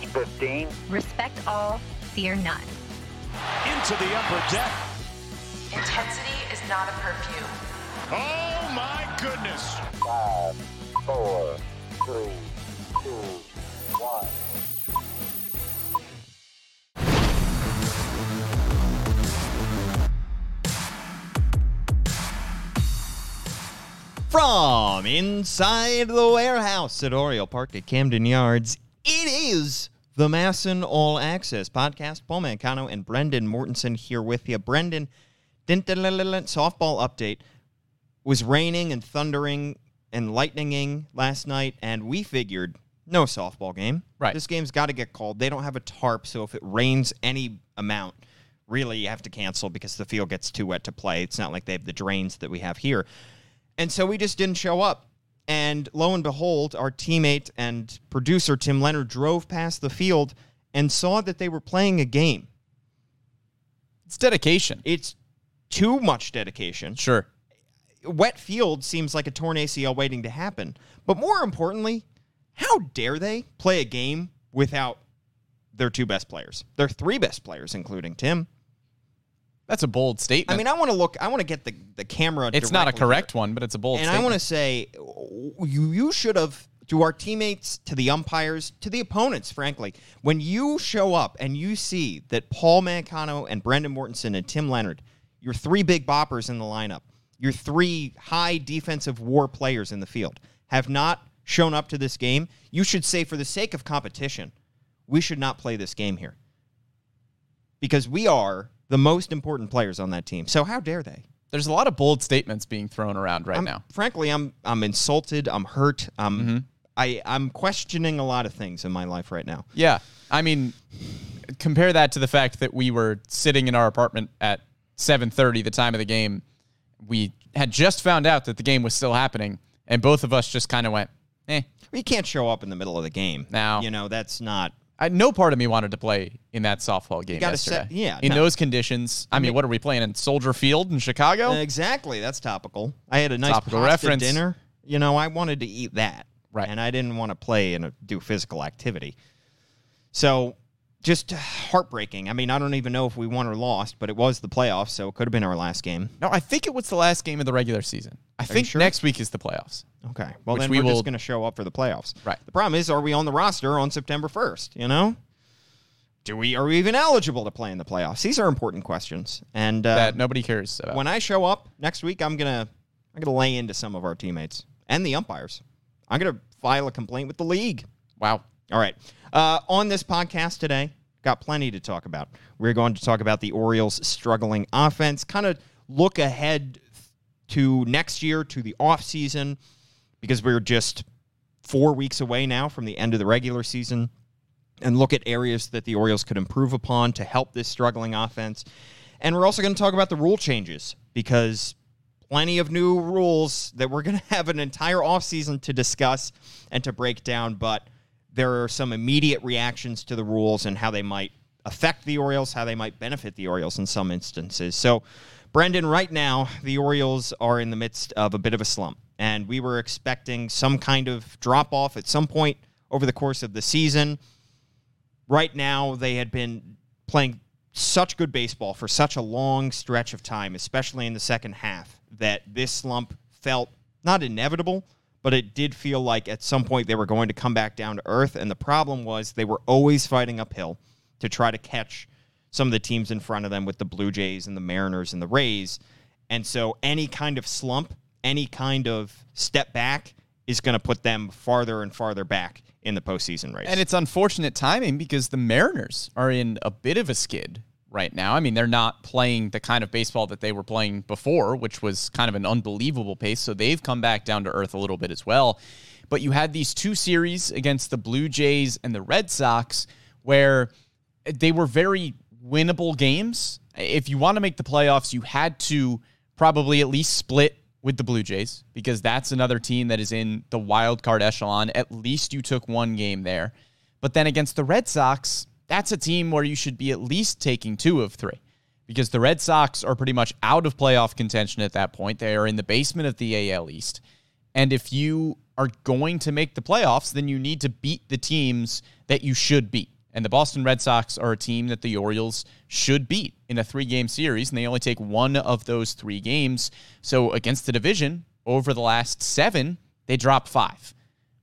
Dash 15. Respect all, fear none. Into the upper deck. Intensity is not a perfume. Oh my goodness. Five, four, three, two, one. From inside the warehouse at Oriole Park at Camden Yards, it is the MASN All Access podcast. Paul Mancano and Brendan Mortensen here with you. Brendan, softball update was raining and thundering and lightninging last night, and we figured no softball game. Right. This game's got to get called. They don't have a tarp, so if it rains any amount, really you have to cancel because the field gets too wet to play. It's not like they have the drains that we have here. And so we just didn't show up. And lo and behold, our teammate and producer, Tim Leonard, drove past the field and saw that they were playing a game. It's dedication. It's too much dedication. Sure. Wet field seems like a torn ACL waiting to happen. But more importantly, how dare they play a game without their two best players? Their three best players, including Tim. That's a bold statement. I mean, I want to look, I want to get the, the camera. it's not a directly here. correct one, but it's a bold And I want to say, you you should have to our teammates, to the umpires, to the opponents. Frankly, when you show up and you see that Paul Mancano and Brendan Mortensen and Tim Leonard, your three big boppers in the lineup, your three high defensive war players in the field, have not shown up to this game, you should say, for the sake of competition, we should not play this game here because we are the most important players on that team. So how dare they? There's a lot of bold statements being thrown around right I'm, now. Frankly, I'm I'm insulted. I'm hurt. I'm Mm-hmm. I I'm questioning a lot of things in my life right now. Yeah. I mean, compare that to the fact that we were sitting in our apartment at 7:30 the time of the game. We had just found out that the game was still happening and both of us just kind of went, "Eh." You can't show up in the middle of the game. Now you know that's not. I, no part of me wanted to play in that softball game yesterday. set- yeah, in no. those conditions. I, mean, what are we playing in Soldier Field in Chicago? Exactly, that's topical. I had a nice Topical pasta reference. dinner. You know, I wanted to eat that, Right. And I didn't want to play and do physical activity. So, just heartbreaking. I mean, I don't even know if we won or lost, but it was the playoffs, so it could have been our last game. no, I think it was the last game of the regular season. I think sure? next week is the playoffs. Okay. Well, then we we're will- just going to show up for the playoffs. Right. The problem is, are we on the roster on September 1st? You know? Do we are we even eligible to play in the playoffs? These are important questions. And uh, that nobody cares about. when I show up next week, I'm gonna I'm gonna lay into some of our teammates and the umpires. I'm gonna file a complaint with the league. wow. All right. Uh, on this podcast today, got plenty to talk about. We're going to talk about the Orioles' struggling offense, kind of look ahead to next year, to the offseason, because we're just four weeks away now from the end of the regular season, and look at areas that the Orioles could improve upon to help this struggling offense. And we're also going to talk about the rule changes because plenty of new rules that we're going to have an entire offseason to discuss and to break down, but there are some immediate reactions to the rules and how they might affect the Orioles, how they might benefit the Orioles in some instances. So, Brendan, right now, the Orioles are in the midst of a bit of a slump, and we were expecting some kind of drop off at some point over the course of the season. Right now, they had been playing such good baseball for such a long stretch of time, especially in the second half, that this slump felt not inevitable, but it did feel like at some point they were going to come back down to earth. And the problem was they were always fighting uphill to try to catch some of the teams in front of them with the Blue Jays and the Mariners and the Rays. And so any kind of slump, any kind of step back is going to put them farther and farther back in the postseason race. And it's unfortunate timing because the Mariners are in a bit of a skid right now. I mean, they're not playing the kind of baseball that they were playing before, which was kind of an unbelievable pace. So they've come back down to earth a little bit as well. But you had these two series against the Blue Jays and the Red Sox where they were very winnable games. If you want to make the playoffs, you had to probably at least split with the Blue Jays because that's another team that is in the wild card echelon. At least you took one game there. But then against the Red Sox, that's a team where you should be at least taking two of three because the Red Sox are pretty much out of playoff contention at that point. They are in the basement of the AL East. And if you are going to make the playoffs, then you need to beat the teams that you should beat. And the Boston Red Sox are a team that the Orioles should beat in a three game series, and they only take one of those three games. So against the division, over the last seven, they drop five,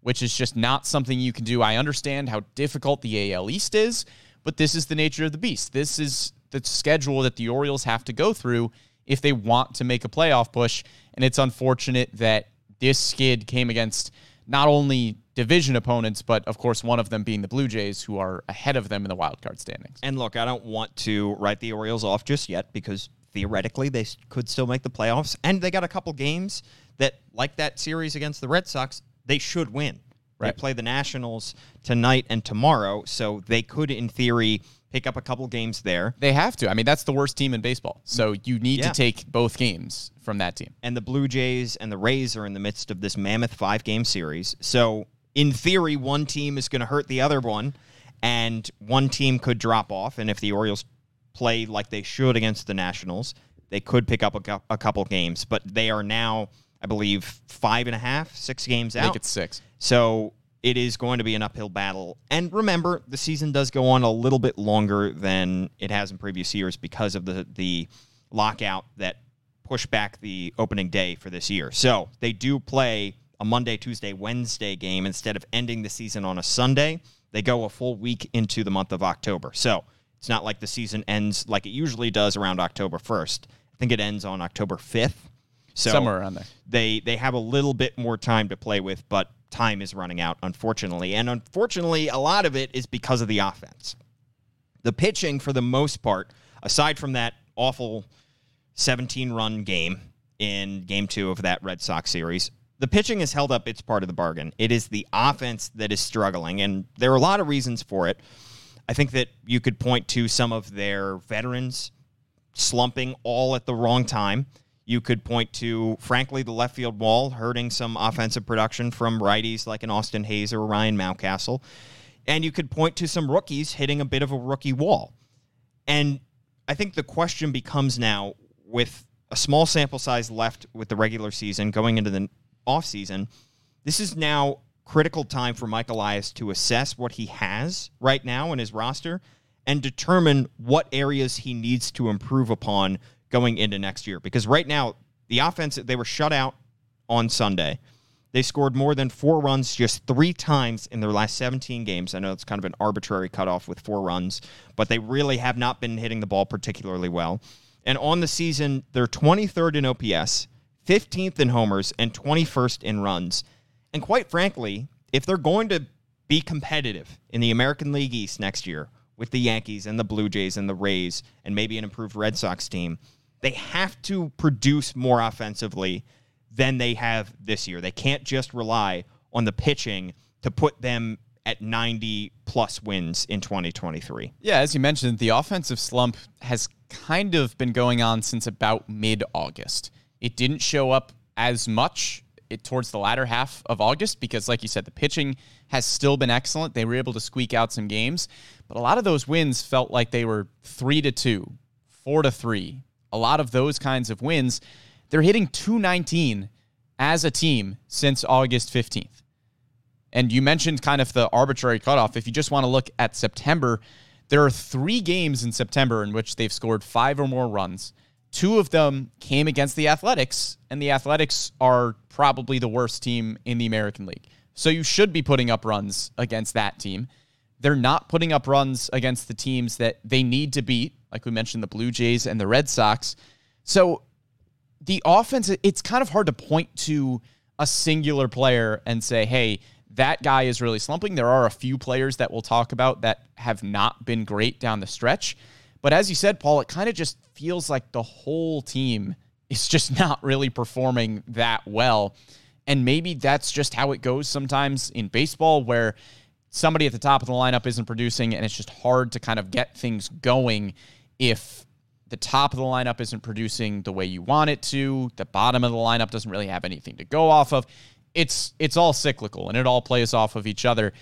which is just not something you can do. I understand how difficult the AL East is, but this is the nature of the beast. This is the schedule that the Orioles have to go through if they want to make a playoff push. And it's unfortunate that this skid came against not only division opponents, but of course one of them being the Blue Jays, who are ahead of them in the wild card standings. And look, I don't want to write the Orioles off just yet because theoretically they could still make the playoffs, and they got a couple games that, like that series against the Red Sox, they should win. They Right. play the Nationals tonight and tomorrow, so they could, in theory, pick up a couple games there. They have to. I mean, that's the worst team in baseball. So you need Yeah. to take both games from that team. and the Blue Jays and the Rays are in the midst of this mammoth five game series. So, in theory, one team is going to hurt the other one, and one team could drop off. And if the Orioles play like they should against the Nationals, they could pick up a, a couple games. But they are now, I believe, five and a half, six games out. Make out. it six. So it is going to be an uphill battle. And remember, the season does go on a little bit longer than it has in previous years because of the the lockout that pushed back the opening day for this year. So they do play a Monday, Tuesday, Wednesday game instead of ending the season on a Sunday. They go a full week into the month of October. So it's not like the season ends like it usually does around October 1st. I think it ends on October 5th. So Somewhere around there. they they have a little bit more time to play with, but time is running out, unfortunately. And unfortunately, a lot of it is because of the offense. The pitching, for the most part, aside from that awful 17 run game in game two of that Red Sox series, the pitching has held up its part of the bargain. It is the offense that is struggling, and there are a lot of reasons for it. I think that you could point to some of their veterans slumping all at the wrong time. You could point to, frankly, the left field wall hurting some offensive production from righties like an Austin Hays or Ryan Mountcastle. And you could point to some rookies hitting a bit of a rookie wall. And I think the question becomes now with a small sample size left with the regular season going into the offseason, this is now critical time for Mike Elias to assess what he has right now in his roster and determine what areas he needs to improve upon going into next year. Because right now, the offense, they were shut out on Sunday. They scored more than four runs just three times in their last 17 games. I know it's kind of an arbitrary cutoff with four runs, but they really have not been hitting the ball particularly well. And on the season, they're 23rd in OPS, 15th in homers, and 21st in runs. And quite frankly, if they're going to be competitive in the American League East next year with the Yankees and the Blue Jays and the Rays and maybe an improved Red Sox team, they have to produce more offensively than they have this year. They can't just rely on the pitching to put them at 90 plus wins in 2023. Yeah, as you mentioned, the offensive slump has kind of been going on since about mid August. It didn't show up as much it, towards the latter half of August because, like you said, the pitching has still been excellent. They were able to squeak out some games, but a lot of those wins felt like they were three to two, four to three. A lot of those kinds of wins. They're hitting 219 as a team since August 15th. And you mentioned kind of the arbitrary cutoff. If you just want to look at September, there are three games in September in which they've scored five or more runs. Two of them came against the Athletics, and the Athletics are probably the worst team in the American League. So you should be putting up runs against that team. They're not putting up runs against the teams that they need to beat, like we mentioned, the Blue Jays and the Red Sox. So the offense, it's kind of hard to point to a singular player and say, hey, that guy is really slumping. There are a few players that we'll talk about that have not been great down the stretch. But as you said, Paul, it kind of just feels like the whole team is just not really performing that well. And maybe that's just how it goes sometimes in baseball, where somebody at the top of the lineup isn't producing, and it's just hard to kind of get things going if the top of the lineup isn't producing the way you want it to. The bottom of the lineup doesn't really have anything to go off of. It's it's all cyclical and it all plays off of each other,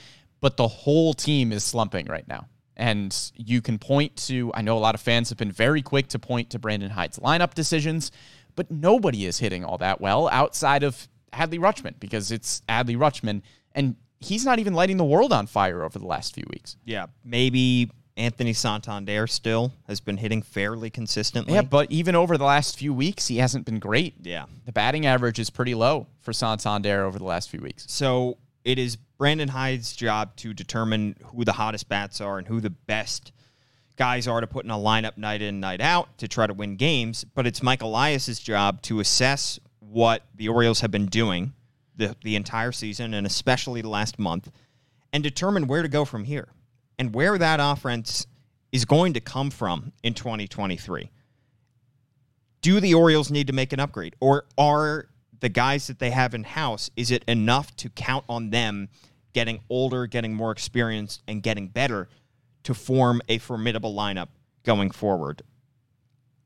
but the whole team is slumping right now. And you can point to I know a lot of fans have been very quick to point to Brandon Hyde's lineup decisions, but nobody is hitting all that well outside of Adley Rutschman because it's Adley Rutschman, and he's not even lighting the world on fire over the last few weeks. Yeah, maybe Anthony Santander still has been hitting fairly consistently. Yeah, but even over the last few weeks, he hasn't been great. yeah. The batting average is pretty low for Santander over the last few weeks. So it is Brandon Hyde's job to determine who the hottest bats are and who the best guys are to put in a lineup night in, night out to try to win games. But it's Mike Elias's job to assess what the Orioles have been doing the, the entire season and especially the last month and determine where to go from here and where that offense is going to come from in 2023 do the Orioles need to make an upgrade or are the guys that they have in house is it enough to count on them getting older, getting more experienced and getting better to form a formidable lineup going forward?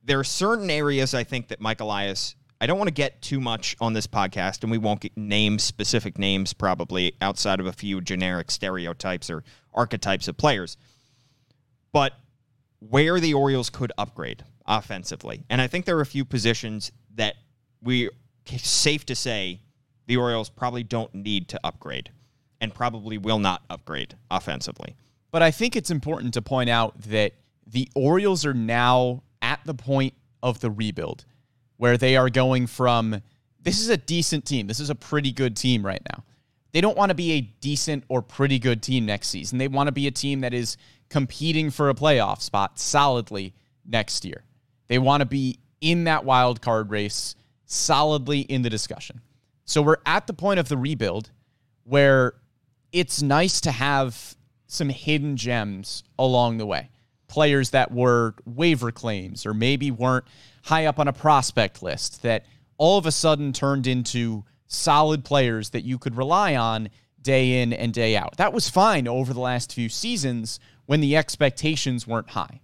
There are certain areas I think that Mike Elias I don't want to get too much on this podcast, and we won't name specific names probably outside of a few generic stereotypes or archetypes of players. But where the Orioles could upgrade offensively. And I think there are a few positions that we safe to say the Orioles probably don't need to upgrade and probably will not upgrade offensively. But I think it's important to point out that the Orioles are now at the point of the rebuild where they are going from this is a decent team. This is a pretty good team right now. They don't want to be a decent or pretty good team next season. They want to be a team that is competing for a playoff spot solidly next year. They want to be in that wild card race solidly in the discussion. So we're at the point of the rebuild where it's nice to have some hidden gems along the way. Players that were waiver claims or maybe weren't high up on a prospect list that all of a sudden turned into solid players that you could rely on day in and day out. That was fine over the last few seasons when the expectations weren't high.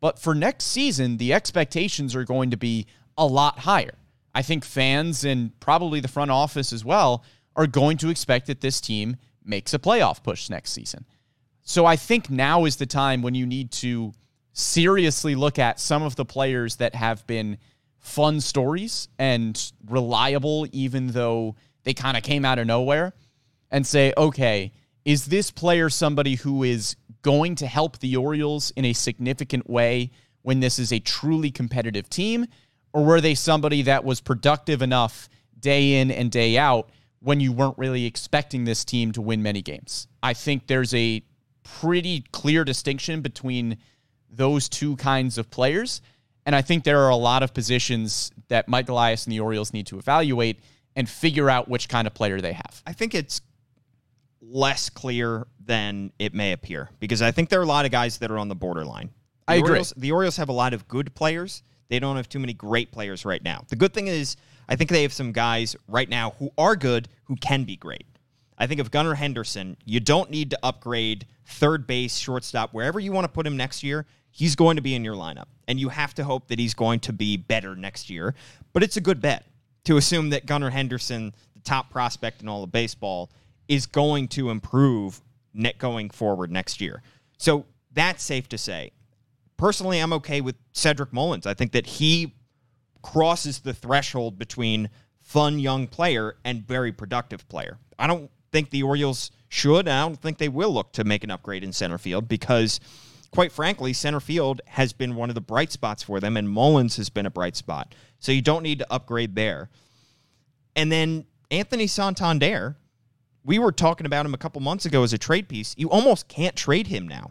But for next season, the expectations are going to be a lot higher. I think fans and probably the front office as well are going to expect that this team makes a playoff push next season. So I think now is the time when you need to seriously look at some of the players that have been fun stories and reliable, even though they kind of came out of nowhere, and say, okay, is this player somebody who is going to help the Orioles in a significant way when this is a truly competitive team? Or were they somebody that was productive enough day in and day out when you weren't really expecting this team to win many games? I think there's a pretty clear distinction between those two kinds of players. And I think there are a lot of positions that Mike Elias and the Orioles need to evaluate and figure out which kind of player they have. I think it's less clear than it may appear because I think there are a lot of guys that are on the borderline. The I agree. Orioles, the Orioles have a lot of good players. They don't have too many great players right now. The good thing is, I think they have some guys right now who are good who can be great. I think of Gunnar Henderson, you don't need to upgrade third base, shortstop, wherever you want to put him next year. He's going to be in your lineup, and you have to hope that he's going to be better next year. But it's a good bet to assume that Gunnar Henderson, the top prospect in all of baseball, is going to improve net going forward next year. So that's safe to say. Personally, I'm okay with Cedric Mullins. I think that he crosses the threshold between fun young player and very productive player. I don't think the Orioles should. I don't think they will look to make an upgrade in center field because, quite frankly, center field has been one of the bright spots for them, and Mullins has been a bright spot. So you don't need to upgrade there. And then Anthony Santander, we were talking about him a couple months ago as a trade piece. You almost can't trade him now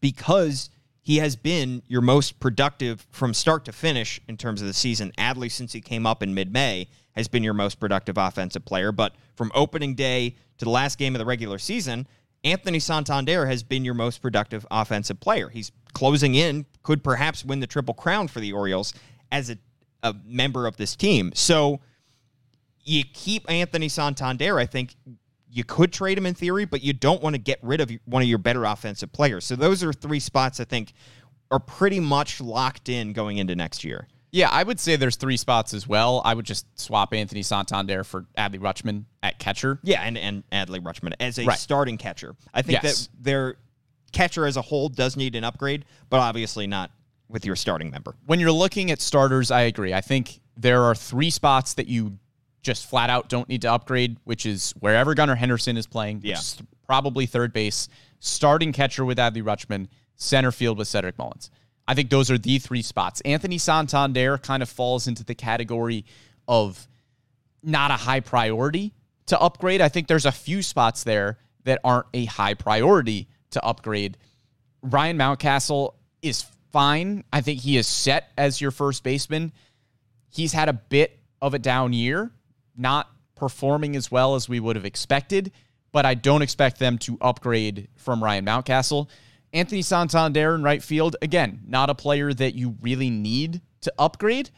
because he has been your most productive from start to finish in terms of the season. Adley, since he came up in mid May, has been your most productive offensive player. But from opening day to the last game of the regular season, Anthony Santander has been your most productive offensive player. He's closing in, could perhaps win the Triple Crown for the Orioles as a, a member of this team. So you keep Anthony Santander, I think you could trade him in theory, but you don't want to get rid of one of your better offensive players. So those are three spots I think are pretty much locked in going into next year. Yeah, I would say there's three spots as well. I would just swap Anthony Santander for Adley Rutschman at catcher. Yeah, and, and Adley Rutschman as a Right. starting catcher. I think Yes. that their catcher as a whole does need an upgrade, but obviously not with your starting member. When you're looking at starters, I agree. I think there are three spots that you just flat out don't need to upgrade, which is wherever Gunnar Henderson is playing, which Yeah. is probably third base, starting catcher with Adley Rutschman, center field with Cedric Mullins. I think those are the three spots. Anthony Santander kind of falls into the category of not a high priority to upgrade. I think there's a few spots there that aren't a high priority to upgrade. Ryan Mountcastle is fine. I think he is set as your first baseman. He's had a bit of a down year, not performing as well as we would have expected, but I don't expect them to upgrade from Ryan Mountcastle. Anthony Santander in right field, again, not a player that you really need to upgrade.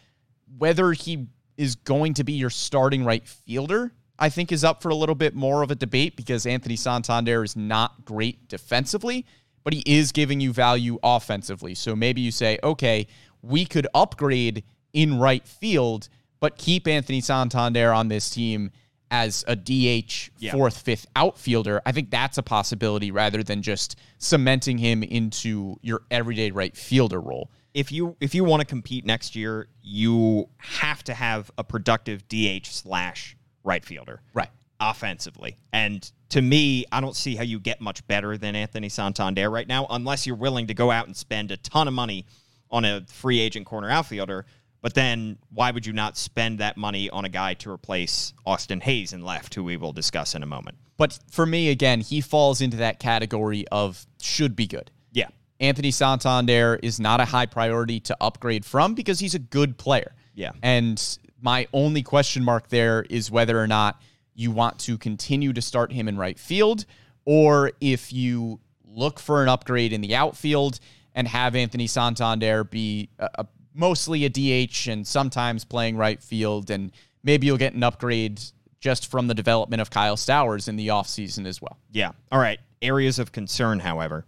Whether he is going to be your starting right fielder, I think is up for a little bit more of a debate because Anthony Santander is not great defensively, but he is giving you value offensively. So maybe you say, okay, we could upgrade in right field, but keep Anthony Santander on this team as a DH Yeah. fourth, fifth outfielder. I think that's a possibility rather than just cementing him into your everyday right fielder role. if you if you want to compete next year, you have to have a productive DH slash right fielder. Right. Offensively. And to me, I don't see how you get much better than Anthony Santander right now, unless you're willing to go out and spend a ton of money on a free agent corner outfielder. But then why would you not spend that money on a guy to replace Austin Hays and left, who we will discuss in a moment? But for me, again, he falls into that category of should be good. Yeah. Anthony Santander is not a high priority to upgrade from because he's a good player. Yeah. And my only question mark there is whether or not you want to continue to start him in right field or if you look for an upgrade in the outfield and have Anthony Santander be a, a, mostly a DH and sometimes playing right field and maybe you'll get an upgrade just from the development of Kyle Stowers in the offseason as well. Yeah. All right. Areas of concern, however.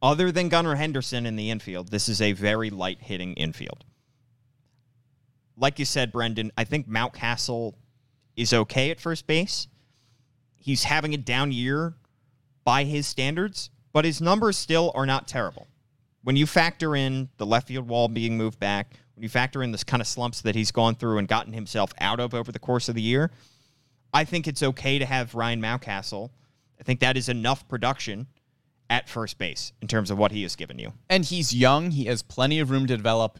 Other than Gunnar Henderson in the infield, this is a very light hitting infield. Like you said, Brendan, I think Mountcastle is okay at first base. He's having a down year by his standards, but his numbers still are not terrible. When you factor in the left field wall being moved back, when you factor in this kind of slumps that he's gone through and gotten himself out of over the course of the year, I think it's okay to have Ryan Mountcastle. I think that is enough production at first base in terms of what he has given you. and he's young. He has plenty of room to develop.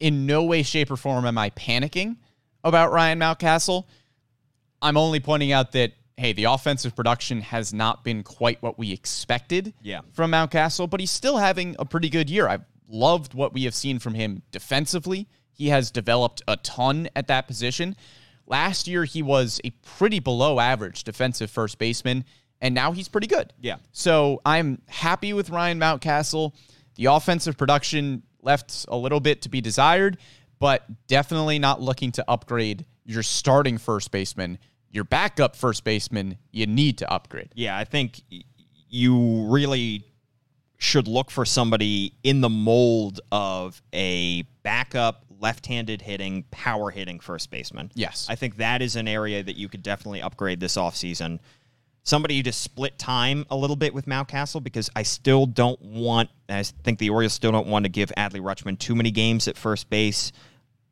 In no way, shape, or form am I panicking about Ryan Mountcastle. I'm only pointing out that hey, the offensive production has not been quite what we expected Yeah. from Mountcastle, but he's still having a pretty good year. I've loved what we have seen from him defensively. He has developed a ton at that position. Last year, he was a pretty below average defensive first baseman, and now he's pretty good. Yeah. So I'm happy with Ryan Mountcastle. The offensive production left a little bit to be desired, but definitely not looking to upgrade your starting first baseman. Your backup first baseman, you need to upgrade. Yeah, I think you really should look for somebody in the mold of a backup left-handed hitting, power hitting first baseman. Yes. I think that is an area that you could definitely upgrade this offseason. Somebody to split time a little bit with Mountcastle because I still don't want, I think the Orioles still don't want to give Adley Rutschman too many games at first base.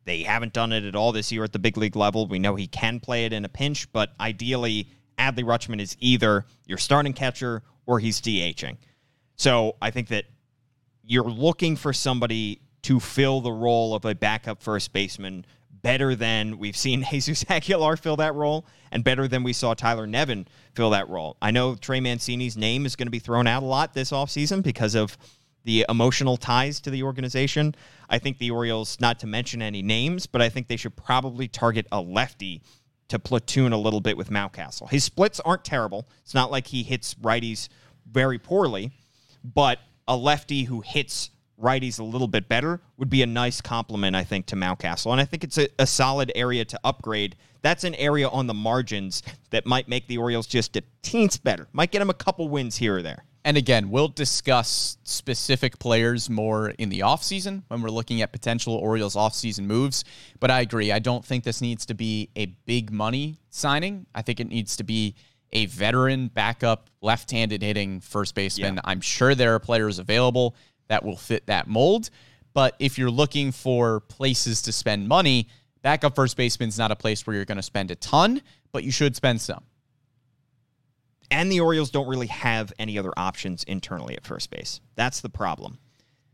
They haven't done it at all this year at the big league level. We know he can play it in a pinch, but ideally, Adley Rutschman is either your starting catcher or he's DHing. So I think that you're looking for somebody to fill the role of a backup first baseman better than we've seen Jesus Aguilar fill that role and better than we saw Tyler Nevin fill that role. I know Trey Mancini's name is going to be thrown out a lot this offseason because of the emotional ties to the organization. I think the Orioles, not to mention any names, but I think they should probably target a lefty to platoon a little bit with Mountcastle. His splits aren't terrible. It's not like he hits righties very poorly, but a lefty who hits righties a little bit better would be a nice compliment, I think, to Mountcastle. And I think it's a, a solid area to upgrade. That's an area on the margins that might make the Orioles just a teens better. Might get them a couple wins here or there. And again, we'll discuss specific players more in the offseason when we're looking at potential Orioles offseason moves. But I agree. I don't think this needs to be a big money signing. I think it needs to be a veteran backup left handed hitting first baseman. Yeah. I'm sure there are players available that will fit that mold. But if you're looking for places to spend money, Backup first baseman's not a place where you're going to spend a ton, but you should spend some. And the Orioles don't really have any other options internally at first base. That's the problem.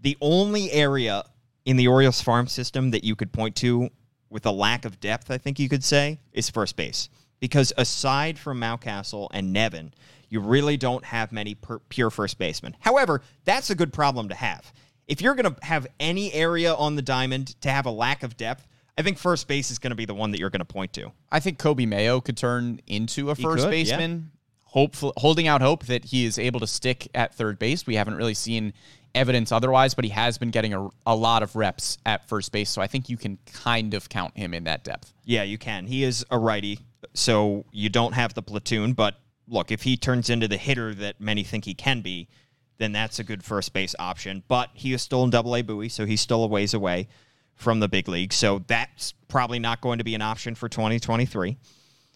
The only area in the Orioles farm system that you could point to with a lack of depth, I think you could say, is first base. Because aside from Mountcastle and Nevin, you really don't have many per- pure first basemen. However, that's a good problem to have. If you're going to have any area on the diamond to have a lack of depth, I think first base is going to be the one that you're going to point to. I think Coby Mayo could turn into a first could, baseman. Hopeful, holding out hope that he is able to stick at third base. We haven't really seen evidence otherwise, but he has been getting a, a lot of reps at first base. So I think you can kind of count him in that depth. Yeah, you can. He is a righty, so you don't have the platoon. But look, if he turns into the hitter that many think he can be, then that's a good first base option. But he is still in Double A Bowie, so he's still a ways away from the big league. So that's probably not going to be an option for 2023.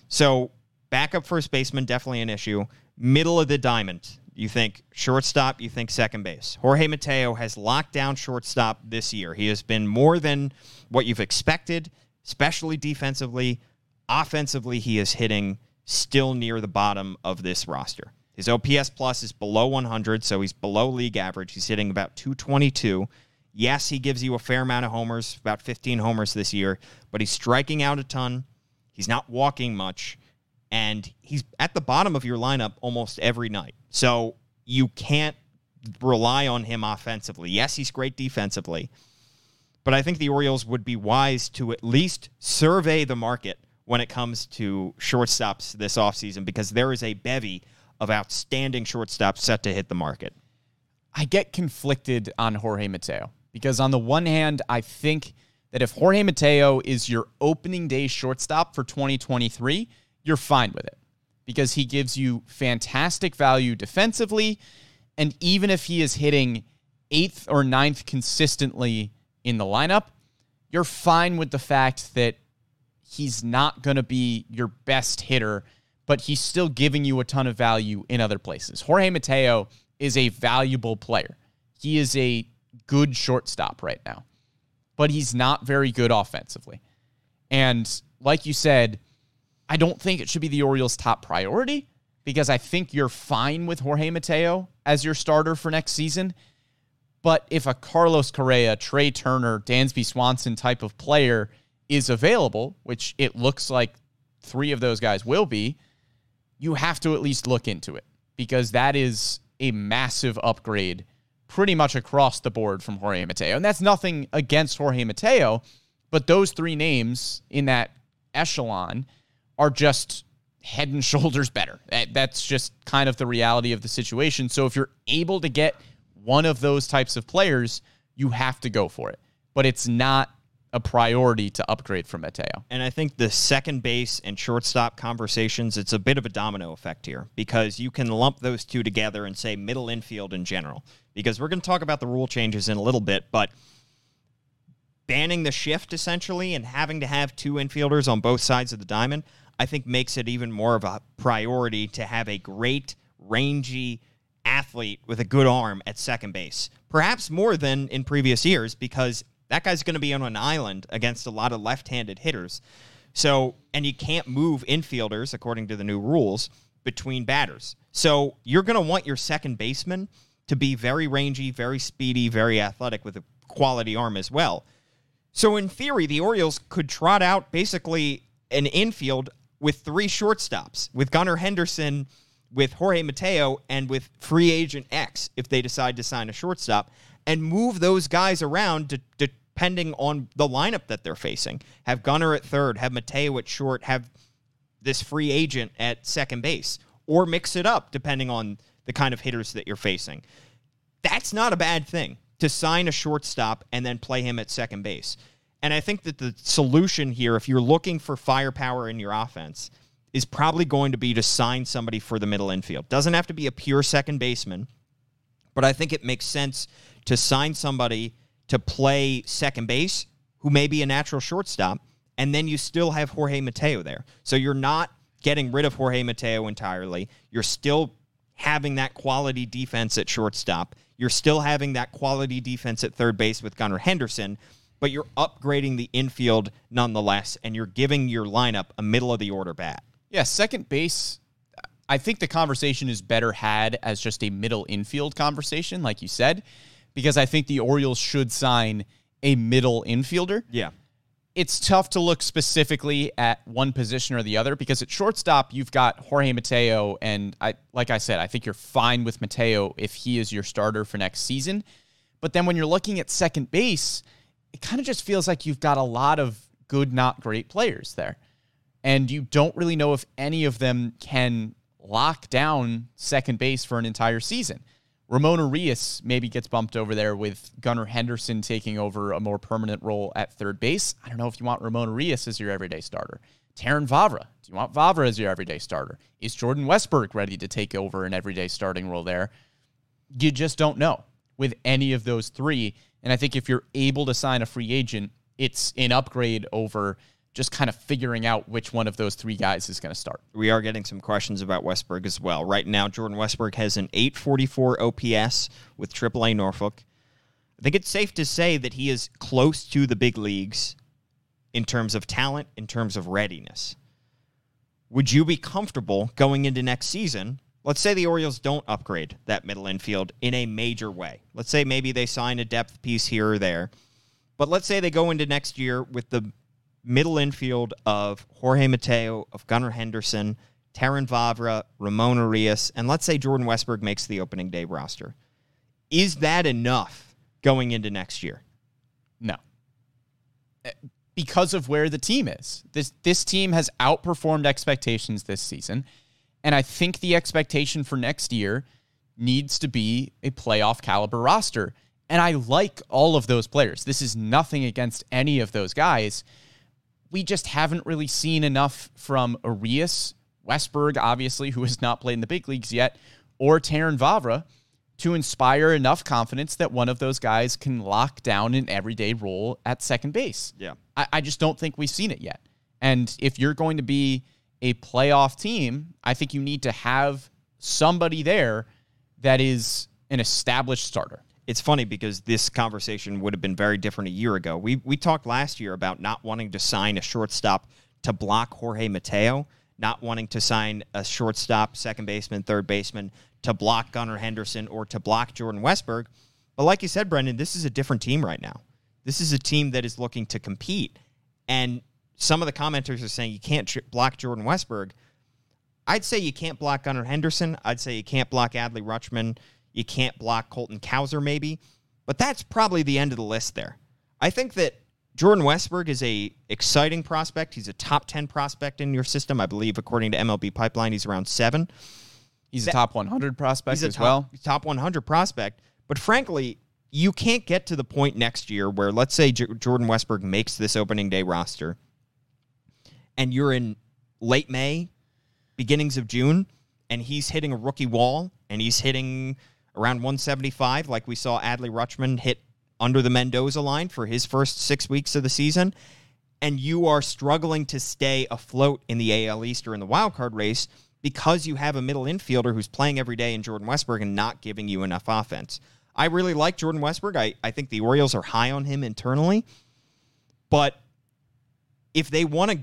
So backup first baseman definitely an issue. Middle of the diamond, you think shortstop, you think second base. Jorge Mateo has locked down shortstop this year. He has been more than what you've expected, especially defensively. Offensively, he is hitting still near the bottom of this roster. His OPS plus is below 100, so he's below league average. He's hitting about 222. Yes, he gives you a fair amount of homers, about 15 homers this year, but he's striking out a ton. He's not walking much, and he's at the bottom of your lineup almost every night. So you can't rely on him offensively. Yes, he's great defensively, but I think the Orioles would be wise to at least survey the market when it comes to shortstops this offseason because there is a bevy of outstanding shortstops set to hit the market. I get conflicted on Jorge Mateo because, on the one hand, I think that if Jorge Mateo is your opening day shortstop for 2023, you're fine with it because he gives you fantastic value defensively. And even if he is hitting eighth or ninth consistently in the lineup, you're fine with the fact that he's not going to be your best hitter, but he's still giving you a ton of value in other places. Jorge Mateo is a valuable player. He is a good shortstop right now, but he's not very good offensively. And like you said, I don't think it should be the Orioles' top priority because I think you're fine with Jorge Mateo as your starter for next season. But if a Carlos Correa, Trea Turner, Dansby Swanson type of player is available, which it looks like three of those guys will be, you have to at least look into it because that is a massive upgrade pretty much across the board from Jorge Mateo. And that's nothing against Jorge Mateo, but those three names in that echelon are just head and shoulders better. That's just kind of the reality of the situation. So if you're able to get one of those types of players, you have to go for it. But it's not a priority to upgrade from Mateo. And I think the second base and shortstop conversations, it's a bit of a domino effect here because you can lump those two together and say middle infield in general. Because we're going to talk about the rule changes in a little bit, but banning the shift essentially and having to have two infielders on both sides of the diamond, I think makes it even more of a priority to have a great, rangy athlete with a good arm at second base. Perhaps more than in previous years because that guy's going to be on an island against a lot of left-handed hitters. So, and you can't move infielders according to the new rules between batters. So, you're going to want your second baseman to be very rangy, very speedy, very athletic with a quality arm as well. So, in theory, the Orioles could trot out basically an infield with three shortstops, with Gunnar Henderson, with Jorge Mateo, and with free agent X if they decide to sign a shortstop, and move those guys around to, depending on the lineup that they're facing. Have Gunnar at third, have Mateo at short, have this free agent at second base, or mix it up depending on the kind of hitters that you're facing. That's not a bad thing to sign a shortstop and then play him at second base. And I think that the solution here, if you're looking for firepower in your offense, is probably going to be to sign somebody for the middle infield. Doesn't have to be a pure second baseman, but I think it makes sense to sign somebody to play second base who may be a natural shortstop, and then you still have Jorge Mateo there. So you're not getting rid of Jorge Mateo entirely. You're still having that quality defense at shortstop. You're still having that quality defense at third base with Gunnar Henderson, but you're upgrading the infield nonetheless, and you're giving your lineup a middle of the order bat. Yeah, second base. I think the conversation is better had as just a middle infield conversation, like you said, because I think the Orioles should sign a middle infielder. Yeah. It's tough to look specifically at one position or the other because at shortstop you've got Jorge Mateo, and I like I said, I think you're fine with Mateo if he is your starter for next season. But then when you're looking at second base, it kind of just feels like you've got a lot of good, not great players there. And you don't really know if any of them can lock down second base for an entire season. Ramon Urias maybe gets bumped over there with Gunnar Henderson taking over a more permanent role at third base. I don't know if you want Ramon Urias as your everyday starter. Terrin Vavra. Do you want Vavra as your everyday starter? Is Jordan Westburg ready to take over an everyday starting role there? You just don't know with any of those three. And I think if you're able to sign a free agent, it's an upgrade over just kind of figuring out which one of those three guys is going to start. We are getting some questions about Westburg as well. Right now, Jordan Westburg has an 844 OPS with AAA Norfolk. I think it's safe to say that he is close to the big leagues in terms of talent, in terms of readiness. Would you be comfortable going into next season? Let's say the Orioles don't upgrade that middle infield in a major way. Let's say maybe they sign a depth piece here or there. But let's say they go into next year with the middle infield of Jorge Mateo, of Gunnar Henderson, Terrin Vavra, Ramon Urias, and let's say Jordan Westburg makes the opening day roster. Is that enough going into next year? No. Eh, Because of where the team is. This this team has outperformed expectations this season. And I think the expectation for next year needs to be a playoff caliber roster. And I like all of those players. This is nothing against any of those guys. We just haven't really seen enough from Urias, Westburg, obviously, who has not played in the big leagues yet, or Terrin Vavra to inspire enough confidence that one of those guys can lock down an everyday role at second base. Yeah. I, I just don't think we've seen it yet. And if you're going to be a playoff team, I think you need to have somebody there that is an established starter. It's funny because this conversation would have been very different a year ago. We we talked last year about not wanting to sign a shortstop to block Jorge Mateo, not wanting to sign a shortstop, second baseman, third baseman to block Gunnar Henderson or to block Jordan Westburg. But like you said, Brendan, this is a different team right now. This is a team that is looking to compete. And some of the commenters are saying you can't tr- block Jordan Westburg. I'd say you can't block Gunnar Henderson. I'd say you can't block Adley Rutschman. You can't block Colton Cowser, maybe. But that's probably the end of the list there. I think that Jordan Westburg is a exciting prospect. He's a top 10 prospect in your system. I believe, according to MLB Pipeline, he's around seven. He's a top 100 prospect He's a as top, well. top 100 prospect. But frankly, you can't get to the point next year where, let's say, J- Jordan Westburg makes this opening day roster and you're in late May, beginnings of June, and he's hitting a rookie wall and he's hitting around 175, like we saw Adley Rutschman hit under the Mendoza line for his first six weeks of the season, and you are struggling to stay afloat in the AL East or in the wild card race because you have a middle infielder who's playing every day in Jordan Westburg and not giving you enough offense. I really like Jordan Westburg. I, I think the Orioles are high on him internally. But if they want to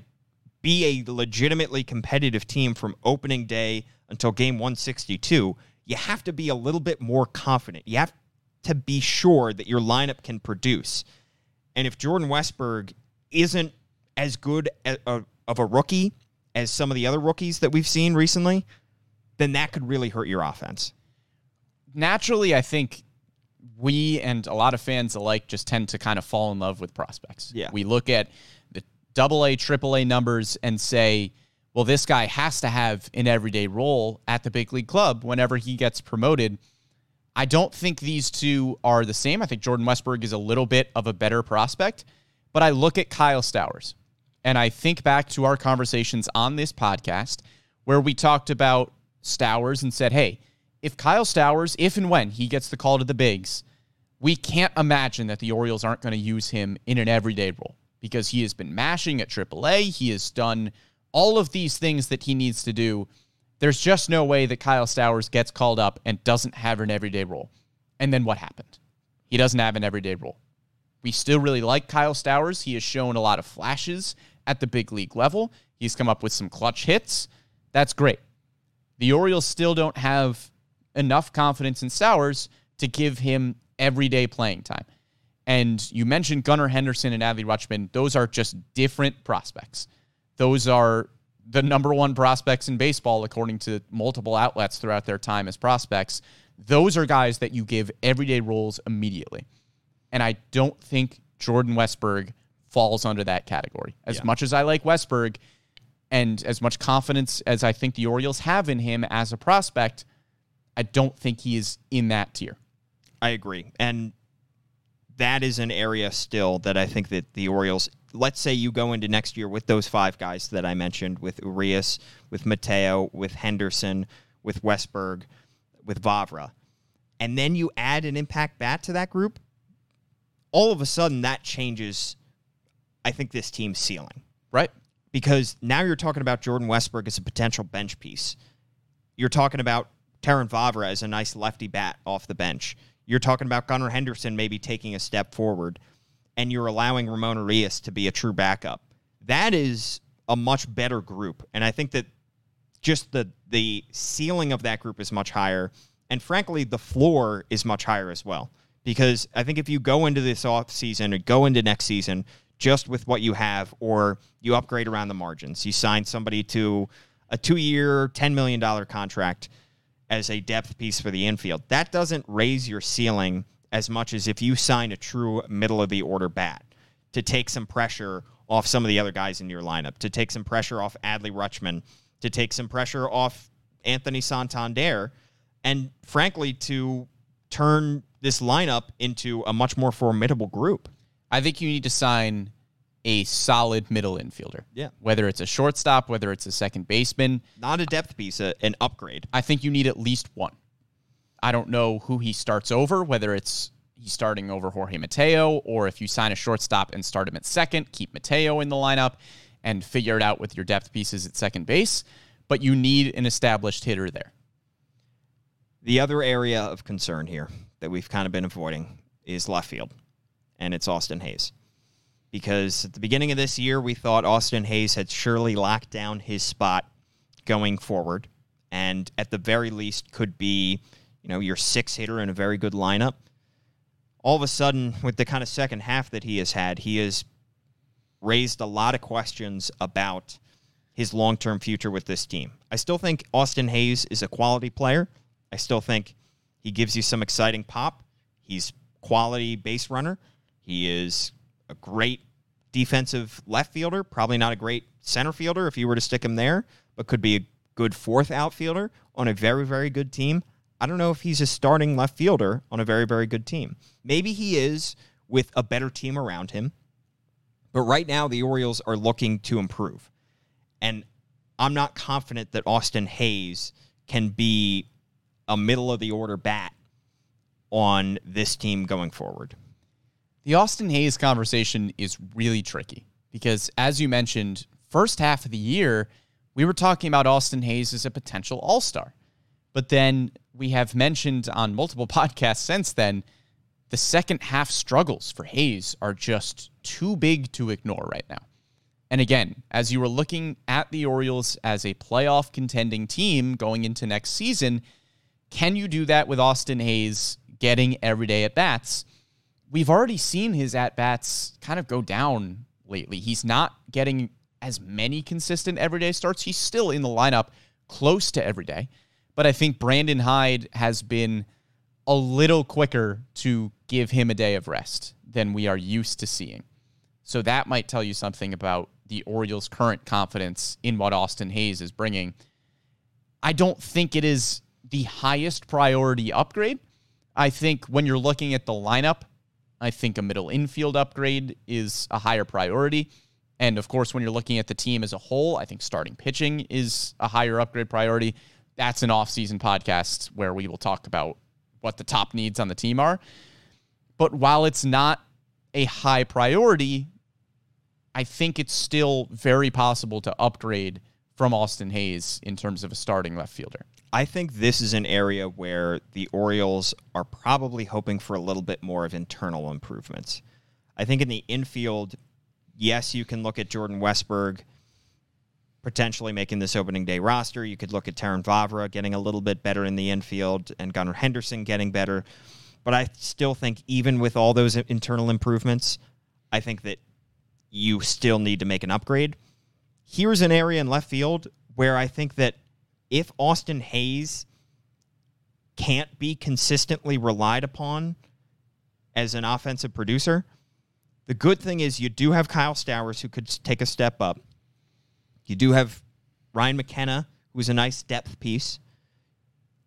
be a legitimately competitive team from opening day until game 162, you have to be a little bit more confident. You have to be sure that your lineup can produce. And if Jordan Westburg isn't as good a- a- of a rookie as some of the other rookies that we've seen recently, then that could really hurt your offense. Naturally, I think we and a lot of fans alike just tend to kind of fall in love with prospects. Yeah. We look at double A, triple A numbers and say, well, this guy has to have an everyday role at the big league club whenever he gets promoted. I don't think these two are the same. I think Jordan Westburg is a little bit of a better prospect, but I look at Kyle Stowers and I think back to our conversations on this podcast where we talked about Stowers and said, hey, if Kyle Stowers, if and when he gets the call to the bigs, we can't imagine that the Orioles aren't going to use him in an everyday role because he has been mashing at AAA. He has done all of these things that he needs to do. There's just no way that Kyle Stowers gets called up and doesn't have an everyday role. And then what happened? He doesn't have an everyday role. We still really like Kyle Stowers. He has shown a lot of flashes at the big league level. He's come up with some clutch hits. That's great. The Orioles still don't have enough confidence in Stowers to give him everyday playing time. And you mentioned Gunnar Henderson and Adley Rutschman. Those are just different prospects. Those are the number one prospects in baseball, according to multiple outlets throughout their time as prospects. Those are guys that you give everyday roles immediately. And I don't think Jordan Westburg falls under that category. As Yeah. much as I like Westburg and as much confidence as I think the Orioles have in him as a prospect, I don't think he is in that tier. I agree. And that is an area still that I think that the Orioles, let's say you go into next year with those five guys that I mentioned with Urias, with Mateo, with Henderson, with Westburg, with Vavra, and then you add an impact bat to that group, all of a sudden that changes, I think, this team's ceiling Right? because now you're talking about Jordan Westburg as a potential bench piece. You're talking about Terrin Vavra as a nice lefty bat off the bench. You're talking about Gunnar Henderson maybe taking a step forward, and you're allowing Ramon Urias to be a true backup. That is a much better group, and I think that just the the ceiling of that group is much higher, and frankly, the floor is much higher as well. Because I think if you go into this off season or go into next season just with what you have, or you upgrade around the margins, you sign somebody to a two year, $10 million contract as a depth piece for the infield. That doesn't raise your ceiling as much as if you sign a true middle of the order bat to take some pressure off some of the other guys in your lineup, to take some pressure off Adley Rutschman, to take some pressure off Anthony Santander, and frankly, to turn this lineup into a much more formidable group. I think you need to sign a solid middle infielder. Yeah. Whether it's a shortstop, whether it's a second baseman, Not a depth piece, a, an upgrade. I think you need at least one. I don't know who he starts over, whether it's he's starting over Jorge Mateo, or if you sign a shortstop and start him at second, keep Mateo in the lineup and figure it out with your depth pieces at second base. But you need an established hitter there. The other area of concern here that we've kind of been avoiding is left field, and it's Austin Hays. Because at the beginning of this year, we thought Austin Hays had surely locked down his spot going forward, and at the very least could be, you know, your six hitter in a very good lineup. All of a sudden, with the kind of second half that he has had, he has raised a lot of questions about his long term future with this team. I still think Austin Hays is a quality player. I still think he gives you some exciting pop. He's quality base runner. He is a great defensive left fielder, probably not a great center fielder if you were to stick him there, but could be a good fourth outfielder on a very, very good team. I don't know if he's a starting left fielder on a very, very good team. Maybe he is with a better team around him. But right now, the Orioles are looking to improve. And I'm not confident that Austin Hays can be a middle of the order bat on this team going forward. The Austin Hays conversation is really tricky because, as you mentioned, first half of the year, we were talking about Austin Hays as a potential all star. But then we have mentioned on multiple podcasts since then, the second half struggles for Hays are just too big to ignore right now. And again, as you were looking at the Orioles as a playoff contending team going into next season, can you do that with Austin Hays getting everyday at bats? We've already seen his at bats kind of go down lately. He's not getting as many consistent everyday starts. He's still in the lineup close to everyday. But I think Brandon Hyde has been a little quicker to give him a day of rest than we are used to seeing. So that might tell you something about the Orioles' current confidence in what Austin Hays is bringing. I don't think it is the highest priority upgrade. I think when you're looking at the lineup, I think a middle infield upgrade is a higher priority. And of course, when you're looking at the team as a whole, I think starting pitching is a higher upgrade priority. That's an off-season podcast where we will talk about what the top needs on the team are. But while it's not a high priority, I think it's still very possible to upgrade from Austin Hays in terms of a starting left fielder. I think this is an area where the Orioles are probably hoping for a little bit more of internal improvements. I think in the infield, yes, you can look at Jordan Westburg potentially making this opening day roster. You could look at Terrin Vavra getting a little bit better in the infield and Gunnar Henderson getting better. But I still think, even with all those internal improvements, I think that you still need to make an upgrade. Here's an area in left field where I think that if Austin Hays can't be consistently relied upon as an offensive producer, the good thing is you do have Kyle Stowers who could take a step up. You do have Ryan McKenna, who's a nice depth piece.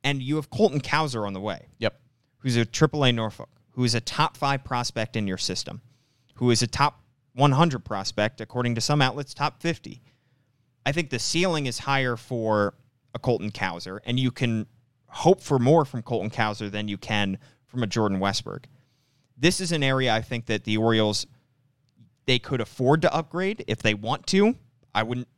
And you have Colton Cowser on the way Yep. who's a AAA Norfolk, who is a top five prospect in your system, who is a top 100 prospect, according to some outlets, top 50. I think the ceiling is higher for a Colton Cowser, and you can hope for more from Colton Cowser than you can from a Jordan Westburg. This is an area I think that the Orioles they could afford to upgrade if they want to. I wouldn't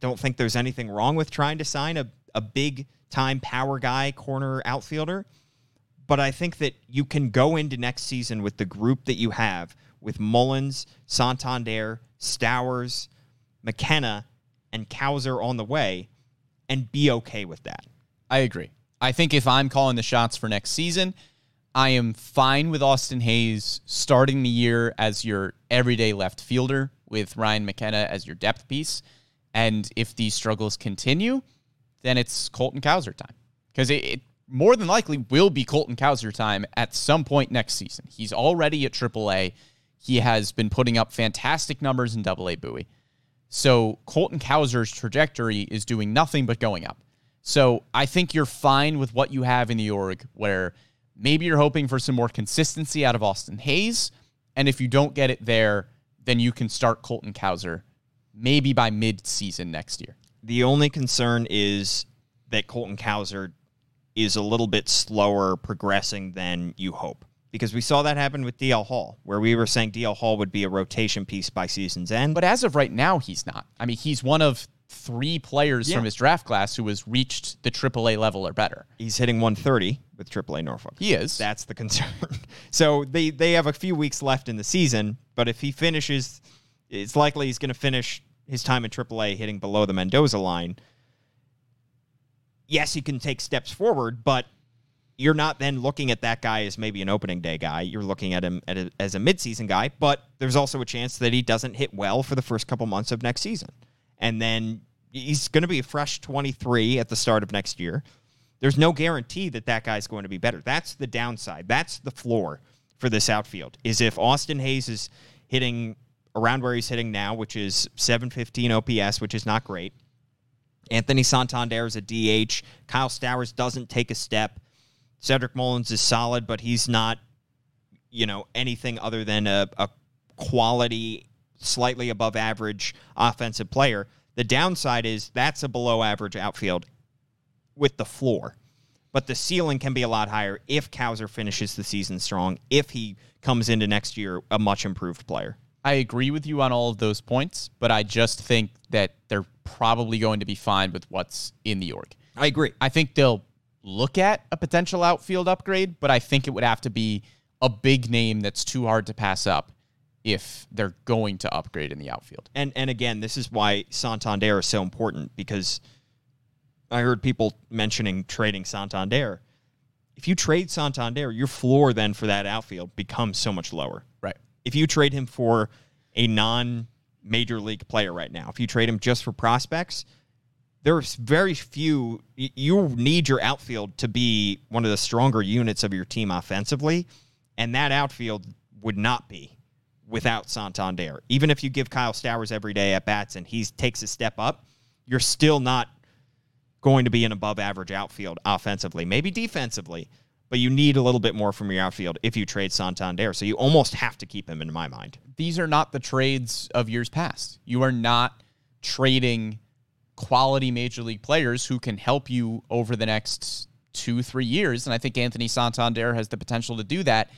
don't think there's anything wrong with trying to sign a, a big time power guy corner outfielder but I think that you can go into next season with the group that you have with Mullins, Santander, Stowers, McKenna, and Cowser on the way and be okay with that. I agree. I think if I'm calling the shots for next season, I am fine with Austin Hays starting the year as your everyday left fielder with Ryan McKenna as your depth piece. And if these struggles continue, then it's Colton Cowser time. Because it, it more than likely will be Colton Cowser time at some point next season. He's already at AAA. He has been putting up fantastic numbers in AA Bowie. So Colton Cowser's trajectory is doing nothing but going up. So I think you're fine with what you have in the org, where maybe you're hoping for some more consistency out of Austin Hays. And if you don't get it there, then you can start Colton Cowser maybe by mid season next year. The only concern is that Colton Cowser is a little bit slower progressing than you hope. Because we saw that happen with DL Hall, where we were saying DL Hall would be a rotation piece by season's end. But as of right now, he's not. I mean, he's one of three players Yeah. from his draft class who has reached the AAA level or better. he's hitting 130 with AAA Norfolk. He is. That's the concern. so they they have a few weeks left in the season, but if he finishes, it's likely he's going to finish his time in AAA hitting below the Mendoza line. Yes, he can take steps forward, but you're not then looking at that guy as maybe an opening day guy. You're looking at him at a, as a midseason guy, but there's also a chance that he doesn't hit well for the first couple months of next season. And then he's going to be a fresh 23 at the start of next year. There's no guarantee that that guy's going to be better. That's the downside. That's the floor for this outfield. Is if Austin Hays is hitting around where he's hitting now, which is 715 OPS, which is not great. Anthony Santander is a DH. Kyle Stowers doesn't take a step. Cedric Mullins is solid, but he's not, you know, anything other than a, a quality, slightly above average offensive player. The downside is that's a below average outfield with the floor. But the ceiling can be a lot higher if Cowser finishes the season strong, if he comes into next year a much improved player. I agree with you on all of those points, but I just think that they're probably going to be fine with what's in the org. I agree. I think they'll look at a potential outfield upgrade, but I think it would have to be a big name that's too hard to pass up if they're going to upgrade in the outfield. And and again, this is why Santander is so important because I heard people mentioning trading Santander. If you trade Santander, your floor then for that outfield becomes so much lower. Right. If you trade him for a non major league player right now, if you trade him just for prospects, there's very few. You need your outfield to be one of the stronger units of your team offensively, and that outfield would not be without Santander. Even if you give Kyle Stowers every day at bats and he takes a step up, you're still not going to be an above average outfield offensively, maybe defensively, but you need a little bit more from your outfield if you trade Santander. So you almost have to keep him in my mind. These are not the trades of years past. You are not trading quality major league players who can help you over the next two, three years. And I think Anthony Santander has the potential to do that.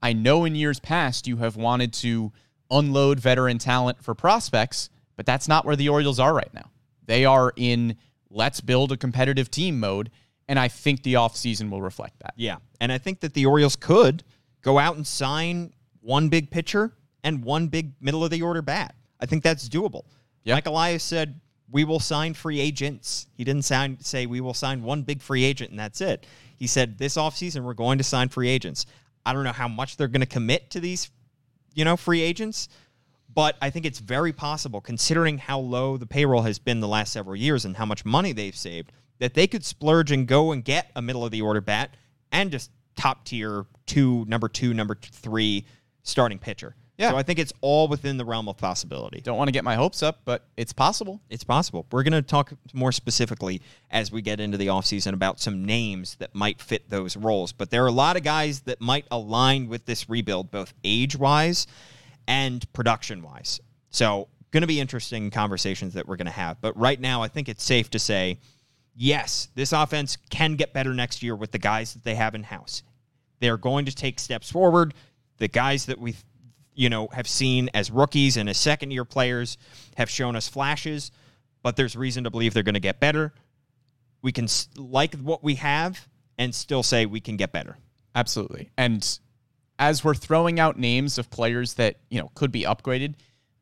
I know in years past you have wanted to unload veteran talent for prospects, but that's not where the Orioles are right now. They are in let's build a competitive team mode. And I think the offseason will reflect that. Yeah. And I think that the Orioles could go out and sign one big pitcher and one big middle of the order bat. I think that's doable. Yeah. Mike Elias said, We will sign free agents. He didn't say, We will sign one big free agent and that's it. He said, This offseason, we're going to sign free agents. I don't know how much they're going to commit to these, you know, free agents, but I think it's very possible, considering how low the payroll has been the last several years and how much money they've saved, that they could splurge and go and get a middle of the order bat and just top tier two, number two, number three starting pitcher. Yeah. So I think it's all within the realm of possibility. Don't want to get my hopes up, but it's possible. It's possible. We're going to talk more specifically as we get into the offseason about some names that might fit those roles. But there are a lot of guys that might align with this rebuild, both age wise and production wise. So, going to be interesting conversations that we're going to have. But right now, I think it's safe to say yes, this offense can get better next year with the guys that they have in house. They're going to take steps forward. The guys that we you know have seen as rookies and as second year players have shown us flashes, but there's reason to believe they're going to get better. We can like what we have and still say we can get better. Absolutely. And as we're throwing out names of players that, you know, could be upgraded,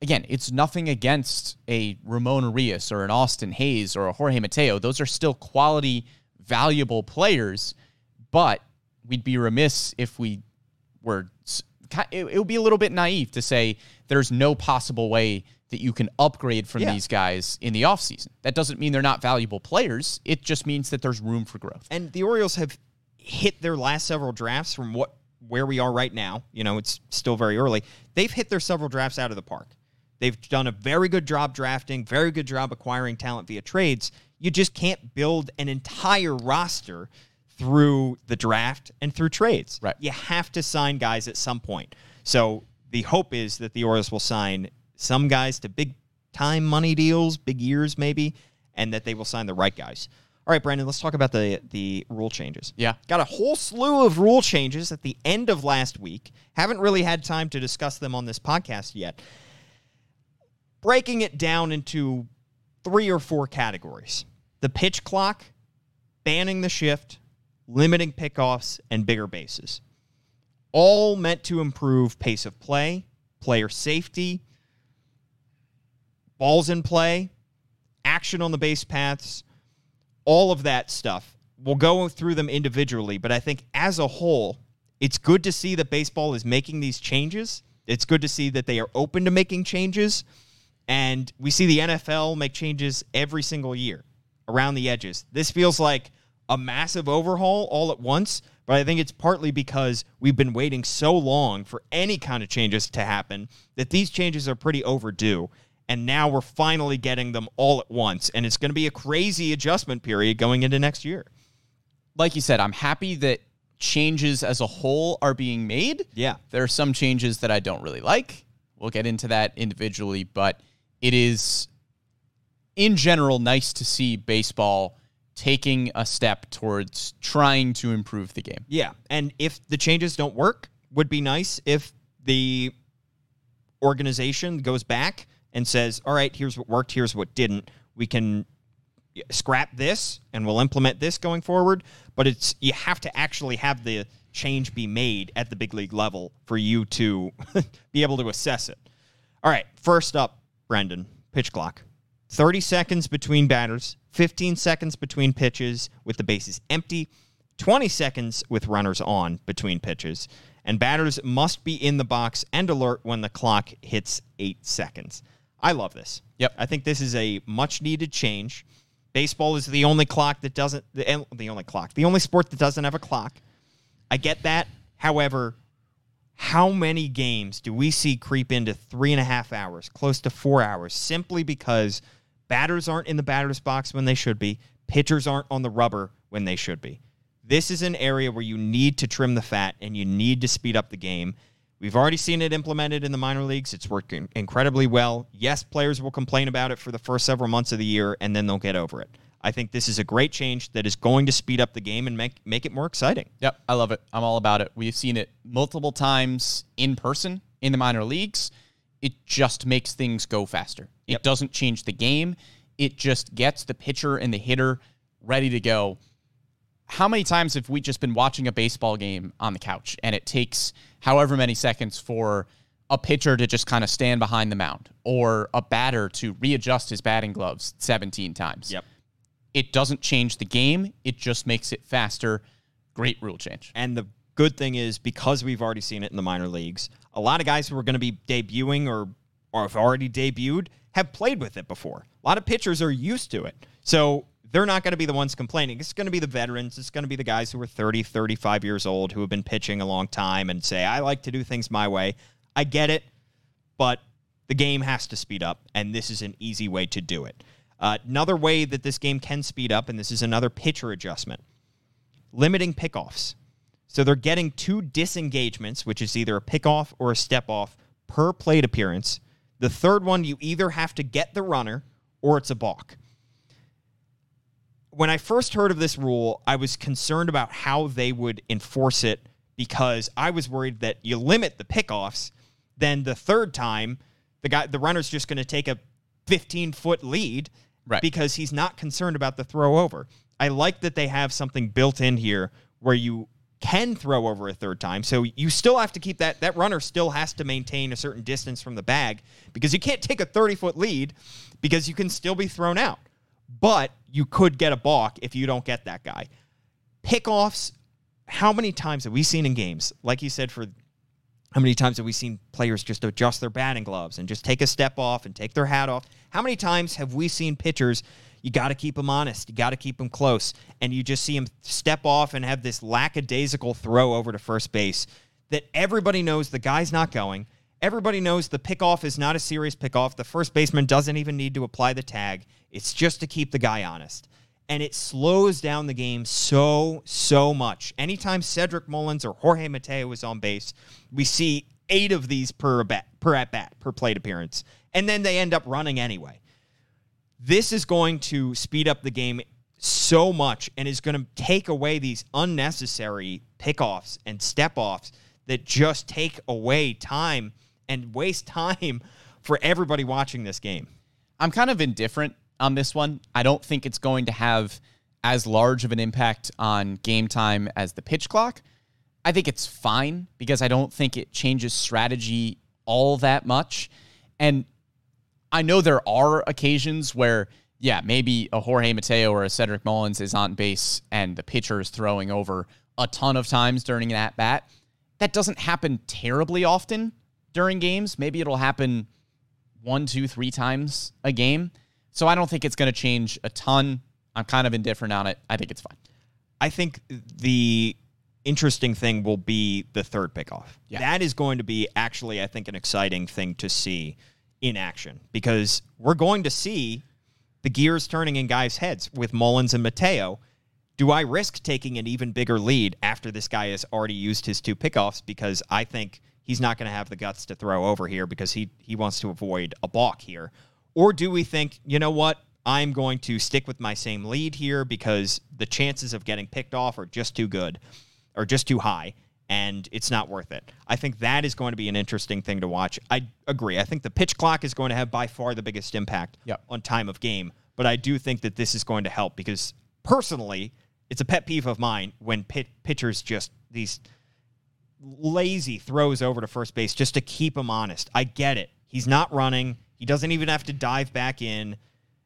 again, it's nothing against a Ramon Urias or an Austin Hays or a Jorge Mateo. Those are still quality, valuable players, but we'd be remiss if we were it, it would be a little bit naive to say there's no possible way that you can upgrade from Yeah. these guys in the offseason. That doesn't mean they're not valuable players. It just means that there's room for growth. And the Orioles have hit their last several drafts from what where we are right now. You know, it's still very early. They've hit their several drafts out of the park. They've done a very good job drafting, very good job acquiring talent via trades. You just can't build an entire roster through the draft and through trades. Right. You have to sign guys at some point. So the hope is that the Orioles will sign some guys to big time money deals, big years maybe, and that they will sign the right guys. All right, Brandon, let's talk about the the rule changes. Yeah. Got a whole slew of rule changes at the end of last week. Haven't really had time to discuss them on this podcast yet. Breaking it down into three or four categories. The pitch clock, banning the shift, limiting pickoffs, and bigger bases. All meant to improve pace of play, player safety, balls in play, action on the base paths, all of that stuff. We'll go through them individually, but I think as a whole, it's good to see that baseball is making these changes. It's good to see that they are open to making changes. And we see the NFL make changes every single year around the edges. This feels like a massive overhaul all at once, but I think it's partly because we've been waiting so long for any kind of changes to happen that these changes are pretty overdue. And now we're finally getting them all at once. And it's going to be a crazy adjustment period going into next year. like you said, I'm happy that changes as a whole are being made. Yeah. There are some changes that I don't really like. We'll get into that individually, but it is in general nice to see baseball taking a step towards trying to improve the game. Yeah, and if the changes don't work, would be nice if the organization goes back and says, "All right, here's what worked, here's what didn't. We can scrap this and we'll implement this going forward." But it's you have to actually have the change be made at the big league level for you to be able to assess it. All right, first up, Brendan, pitch clock. 30 seconds between batters, 15 seconds between pitches with the bases empty, 20 seconds with runners on between pitches, and batters must be in the box and alert when the clock hits 8 seconds. I love this. Yep. I think this is a much needed change. Baseball is the only clock that doesn't the, the only clock, the only sport that doesn't have a clock. I get that. However, how many games do we see creep into three and a half hours, close to four hours, simply because batters aren't in the batter's box when they should be, pitchers aren't on the rubber when they should be? This is an area where you need to trim the fat and you need to speed up the game. We've already seen it implemented in the minor leagues. It's working incredibly well. Yes, players will complain about it for the first several months of the year and then they'll get over it. I think this is a great change that is going to speed up the game and make make it more exciting. Yep, I love it. I'm all about it. We've seen it multiple times in person in the minor leagues. It just makes things go faster. It Yep. doesn't change the game. It just gets the pitcher and the hitter ready to go. How many times have we just been watching a baseball game on the couch and it takes however many seconds for a pitcher to just kind of stand behind the mound or a batter to readjust his batting gloves 17 times. Yep. It doesn't change the game, it just makes it faster. Great rule change. And the good thing is because we've already seen it in the minor leagues, a lot of guys who are going to be debuting or or have already debuted have played with it before. A lot of pitchers are used to it. So they're not going to be the ones complaining. It's going to be the veterans. It's going to be the guys who are 30, 35 years old who have been pitching a long time and say, I like to do things my way. I get it, but the game has to speed up, and this is an easy way to do it. Uh, another way that this game can speed up, and this is another pitcher adjustment limiting pickoffs. So they're getting two disengagements, which is either a pickoff or a step off per plate appearance. The third one, you either have to get the runner or it's a balk. When I first heard of this rule, I was concerned about how they would enforce it because I was worried that you limit the pickoffs, then the third time the guy the runner's just going to take a 15 foot lead Right. because he's not concerned about the throw over. I like that they have something built in here where you can throw over a third time. So you still have to keep that that runner still has to maintain a certain distance from the bag because you can't take a 30 foot lead because you can still be thrown out. But you could get a balk if you don't get that guy. Pickoffs, how many times have we seen in games? Like you said, for how many times have we seen players just adjust their batting gloves and just take a step off and take their hat off? How many times have we seen pitchers? You got to keep them honest. You got to keep them close. And you just see them step off and have this lackadaisical throw over to first base that everybody knows the guy's not going. Everybody knows the pickoff is not a serious pickoff. The first baseman doesn't even need to apply the tag. It's just to keep the guy honest. And it slows down the game so, so much. Anytime Cedric Mullins or Jorge Mateo is on base, we see eight of these per at bat, per at bat, per plate appearance. And then they end up running anyway. This is going to speed up the game so much and is going to take away these unnecessary pickoffs and step offs that just take away time and waste time for everybody watching this game. I'm kind of indifferent on this one. I don't think it's going to have as large of an impact on game time as the pitch clock. I think it's fine because I don't think it changes strategy all that much. And I know there are occasions where, yeah, maybe a Jorge Mateo or a Cedric Mullins is on base and the pitcher is throwing over a ton of times during an at bat. That doesn't happen terribly often during games. Maybe it'll happen one, two, three times a game. So I don't think it's going to change a ton. I'm kind of indifferent on it. I think it's fine. I think the interesting thing will be the third pickoff. Yeah. That is going to be actually, I think, an exciting thing to see in action because we're going to see the gears turning in guys' heads with Mullins and Mateo. Do I risk taking an even bigger lead after this guy has already used his two pickoffs because I think he's not going to have the guts to throw over here because he he wants to avoid a balk here? Or do we think, you know what? I'm going to stick with my same lead here because the chances of getting picked off are just too good or just too high and it's not worth it. I think that is going to be an interesting thing to watch. I agree. I think the pitch clock is going to have by far the biggest impact Yep. on time of game, but I do think that this is going to help because personally, it's a pet peeve of mine when pit, pitchers just these lazy throws over to first base just to keep him honest. I get it. He's not running. He doesn't even have to dive back in.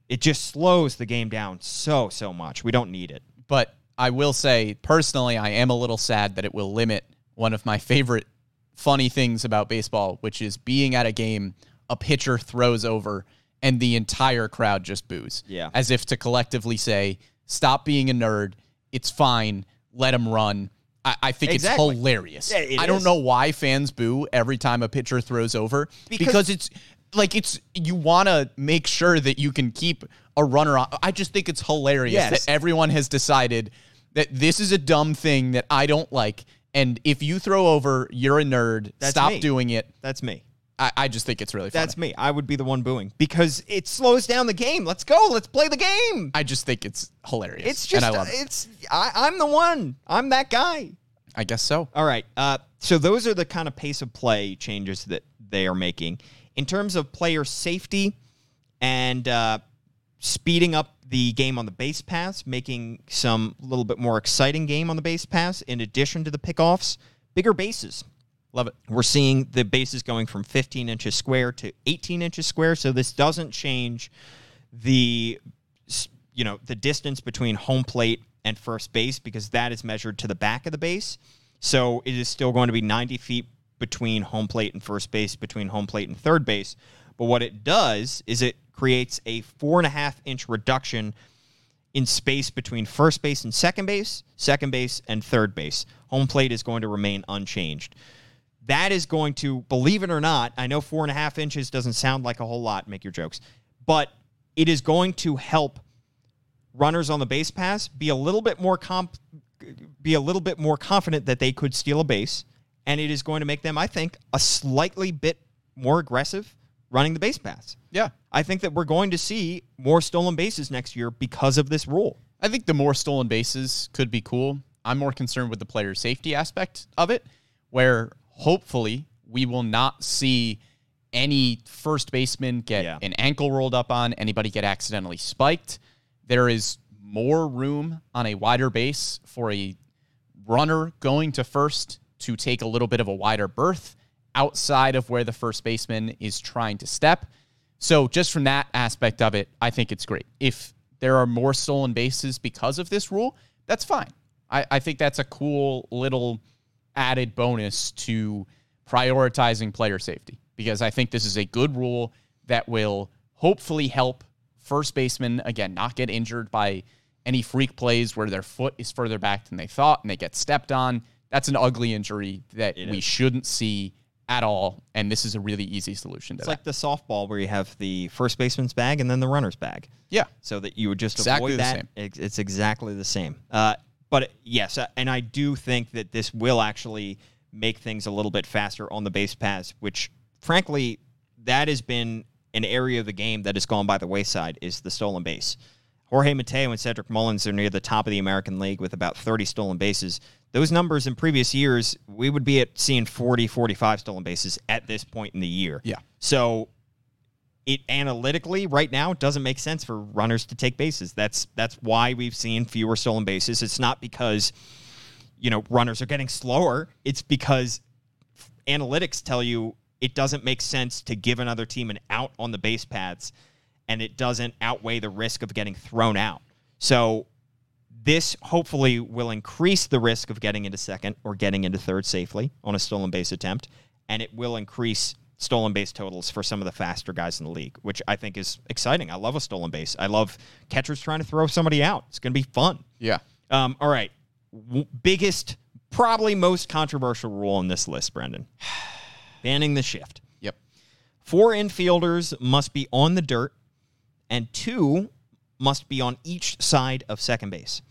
It just slows the game down so so much. We don't need it. But I will say, personally, I am a little sad that it will limit one of my favorite funny things about baseball, which is being at a game, a pitcher throws over, and the entire crowd just boos. Yeah. As if to collectively say, stop being a nerd. It's fine. Let him run. I, I think Exactly. it's hilarious. Yeah, it I don't is. know why fans boo every time a pitcher throws over Because- because it's like it's you want to make sure that you can keep a runner on. I just think it's hilarious Yes. that everyone has decided that this is a dumb thing that I don't like. And if you throw over, you're a nerd. That's Stop me. doing it. That's me. I, I just think it's really funny. That's me. I would be the one booing because it slows down the game. Let's go. Let's play the game. I just think it's hilarious. It's just and I love it. it's I, I'm the one. I'm that guy. I guess so. All right. Uh, so those are the kind of pace of play changes that they are making in terms of player safety and uh, speeding up the game on the base pass, making some little bit more exciting game on the base pass. In addition to the pickoffs, bigger bases. Love it. We're seeing the bases going from 15 inches square to 18 inches square. So this doesn't change the you know the distance between home plate and first base because that is measured to the back of the base. So it is still going to be 90 feet between home plate and first base, between home plate and third base. But what it does is it creates a four and a half inch reduction in space between first base and second base, second base and third base. Home plate is going to remain unchanged. That is going to, believe it or not, I know four and a half inches doesn't sound like a whole lot, make your jokes, but it is going to help runners on the base pass be a little bit more comp be a little bit more confident that they could steal a base and it is going to make them i think a slightly bit more aggressive running the base pass Yeah. i think that we're going to see more stolen bases next year because of this rule I think the more stolen bases could be cool. I'm more concerned with the player safety aspect of it, where hopefully we will not see any first baseman get Yeah. an ankle rolled up on, anybody get accidentally spiked. There is more room on a wider base for a runner going to first to take a little bit of a wider berth outside of where the first baseman is trying to step. So, just from that aspect of it, I think it's great. If there are more stolen bases because of this rule, that's fine. I, I think that's a cool little added bonus to prioritizing player safety because I think this is a good rule that will hopefully help first basemen, again, not get injured by any freak plays where their foot is further back than they thought and they get stepped on. That's an ugly injury that we shouldn't see at all. And this is a really easy solution to it's that. like the softball where you have the first baseman's bag and then the runner's bag yeah. so that you would just Exactly avoid the that. same. It's, it's exactly the same. Uh, but yes, uh, and I do think that this will actually make things a little bit faster on the base paths, which frankly, that has been an area of the game that has gone by the wayside is the stolen base. Jorge Mateo and Cedric Mullins are near the top of the American League with about 30 stolen bases. Those numbers in previous years, we would be at seeing 40, 45 stolen bases at this point in the year. Yeah. So it analytically right now it doesn't make sense for runners to take bases. That's that's why we've seen fewer stolen bases. It's not because you know runners are getting slower. It's because analytics tell you it doesn't make sense to give another team an out on the base paths and it doesn't outweigh the risk of getting thrown out. So this hopefully will increase the risk of getting into second or getting into third safely on a stolen base attempt, and it will increase stolen base totals for some of the faster guys in the league, which I think is exciting. I love a stolen base. I love catchers trying to throw somebody out. It's going to be fun. Yeah. Um, all right. W- biggest, probably most controversial rule on this list, Brendan. Banning the shift. Yep. Four infielders must be on the dirt, and two must be on each side of second base.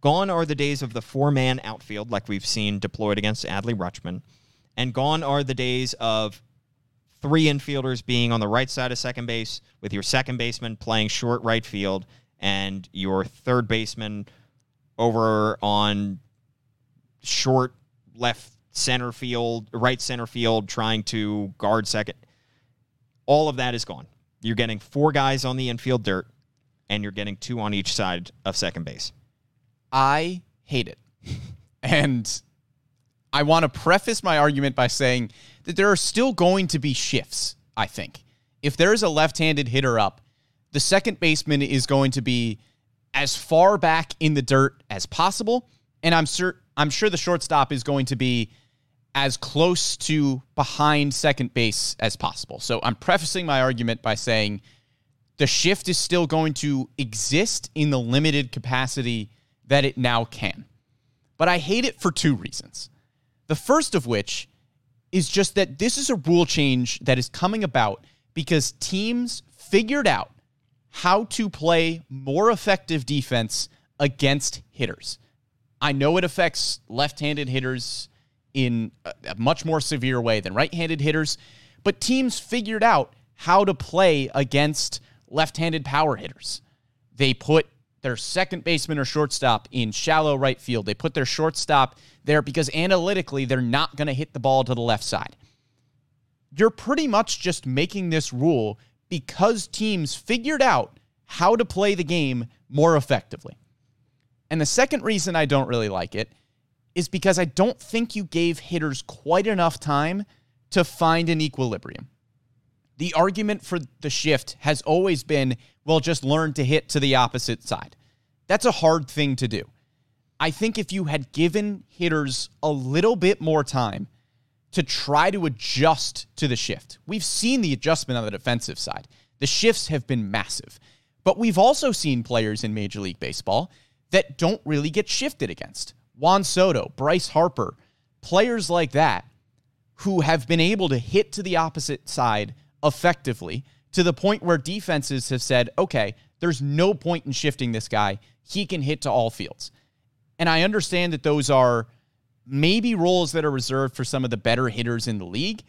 Gone are the days of the four man outfield, like we've seen deployed against Adley Rutschman, and gone are the days of three infielders being on the right side of second base, with your second baseman playing short right field, and your third baseman over on short left center field, right center field, trying to guard second. All of that is gone. You're getting four guys on the infield dirt, and you're getting two on each side of second base. I hate it. and I want to preface my argument by saying that there are still going to be shifts, I think. If there is a left handed hitter up, the second baseman is going to be as far back in the dirt as possible. And I'm sure I'm sure the shortstop is going to be as close to behind second base as possible. So I'm prefacing my argument by saying the shift is still going to exist in the limited capacity that it now can. But I hate it for two reasons. The first of which is just that this is a rule change that is coming about because teams figured out how to play more effective defense against hitters. I know it affects left handed hitters in a much more severe way than right handed hitters, but teams figured out how to play against left handed power hitters. They put their second baseman or shortstop in shallow right field. They put their shortstop there because analytically they're not going to hit the ball to the left side. You're pretty much just making this rule because teams figured out how to play the game more effectively. And the second reason I don't really like it is because I don't think you gave hitters quite enough time to find an equilibrium. The argument for the shift has always been well, just learn to hit to the opposite side. That's a hard thing to do. I think if you had given hitters a little bit more time to try to adjust to the shift, we've seen the adjustment on the defensive side. The shifts have been massive. But we've also seen players in Major League Baseball that don't really get shifted against. Juan Soto, Bryce Harper, players like that who have been able to hit to the opposite side effectively to the point where defenses have said, okay, there's no point in shifting this guy. He can hit to all fields. And I understand that those are maybe roles that are reserved for some of the better hitters in the league.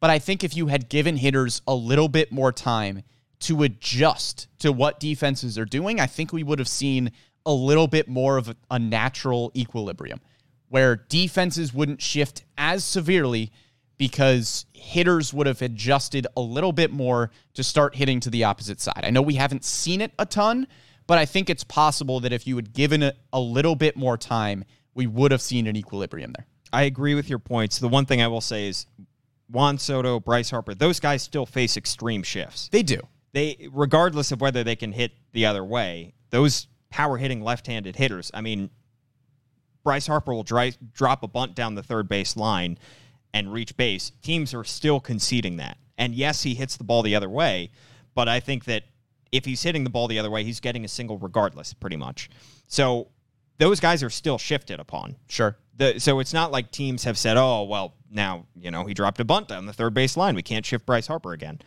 But I think if you had given hitters a little bit more time to adjust to what defenses are doing, I think we would have seen a little bit more of a, natural equilibrium where defenses wouldn't shift as severely because hitters would have adjusted a little bit more to start hitting to the opposite side. I know we haven't seen it a ton, but I think it's possible that if you had given it a little bit more time, we would have seen an equilibrium there. I agree with your points. The one thing I will say is Juan Soto, Bryce Harper, those guys still face extreme shifts. They do. They regardless of whether they can hit the other way, those power hitting left-handed hitters, I mean Bryce Harper will dry, drop a bunt down the third base line and reach base. Teams are still conceding that. And yes, he hits the ball the other way, but I think that if he's hitting the ball the other way, he's getting a single regardless, pretty much. So those guys are still shifted upon. Sure. The, so it's not like teams have said, "Oh, well, now you know he dropped a bunt down the third base line. We can't shift Bryce Harper again."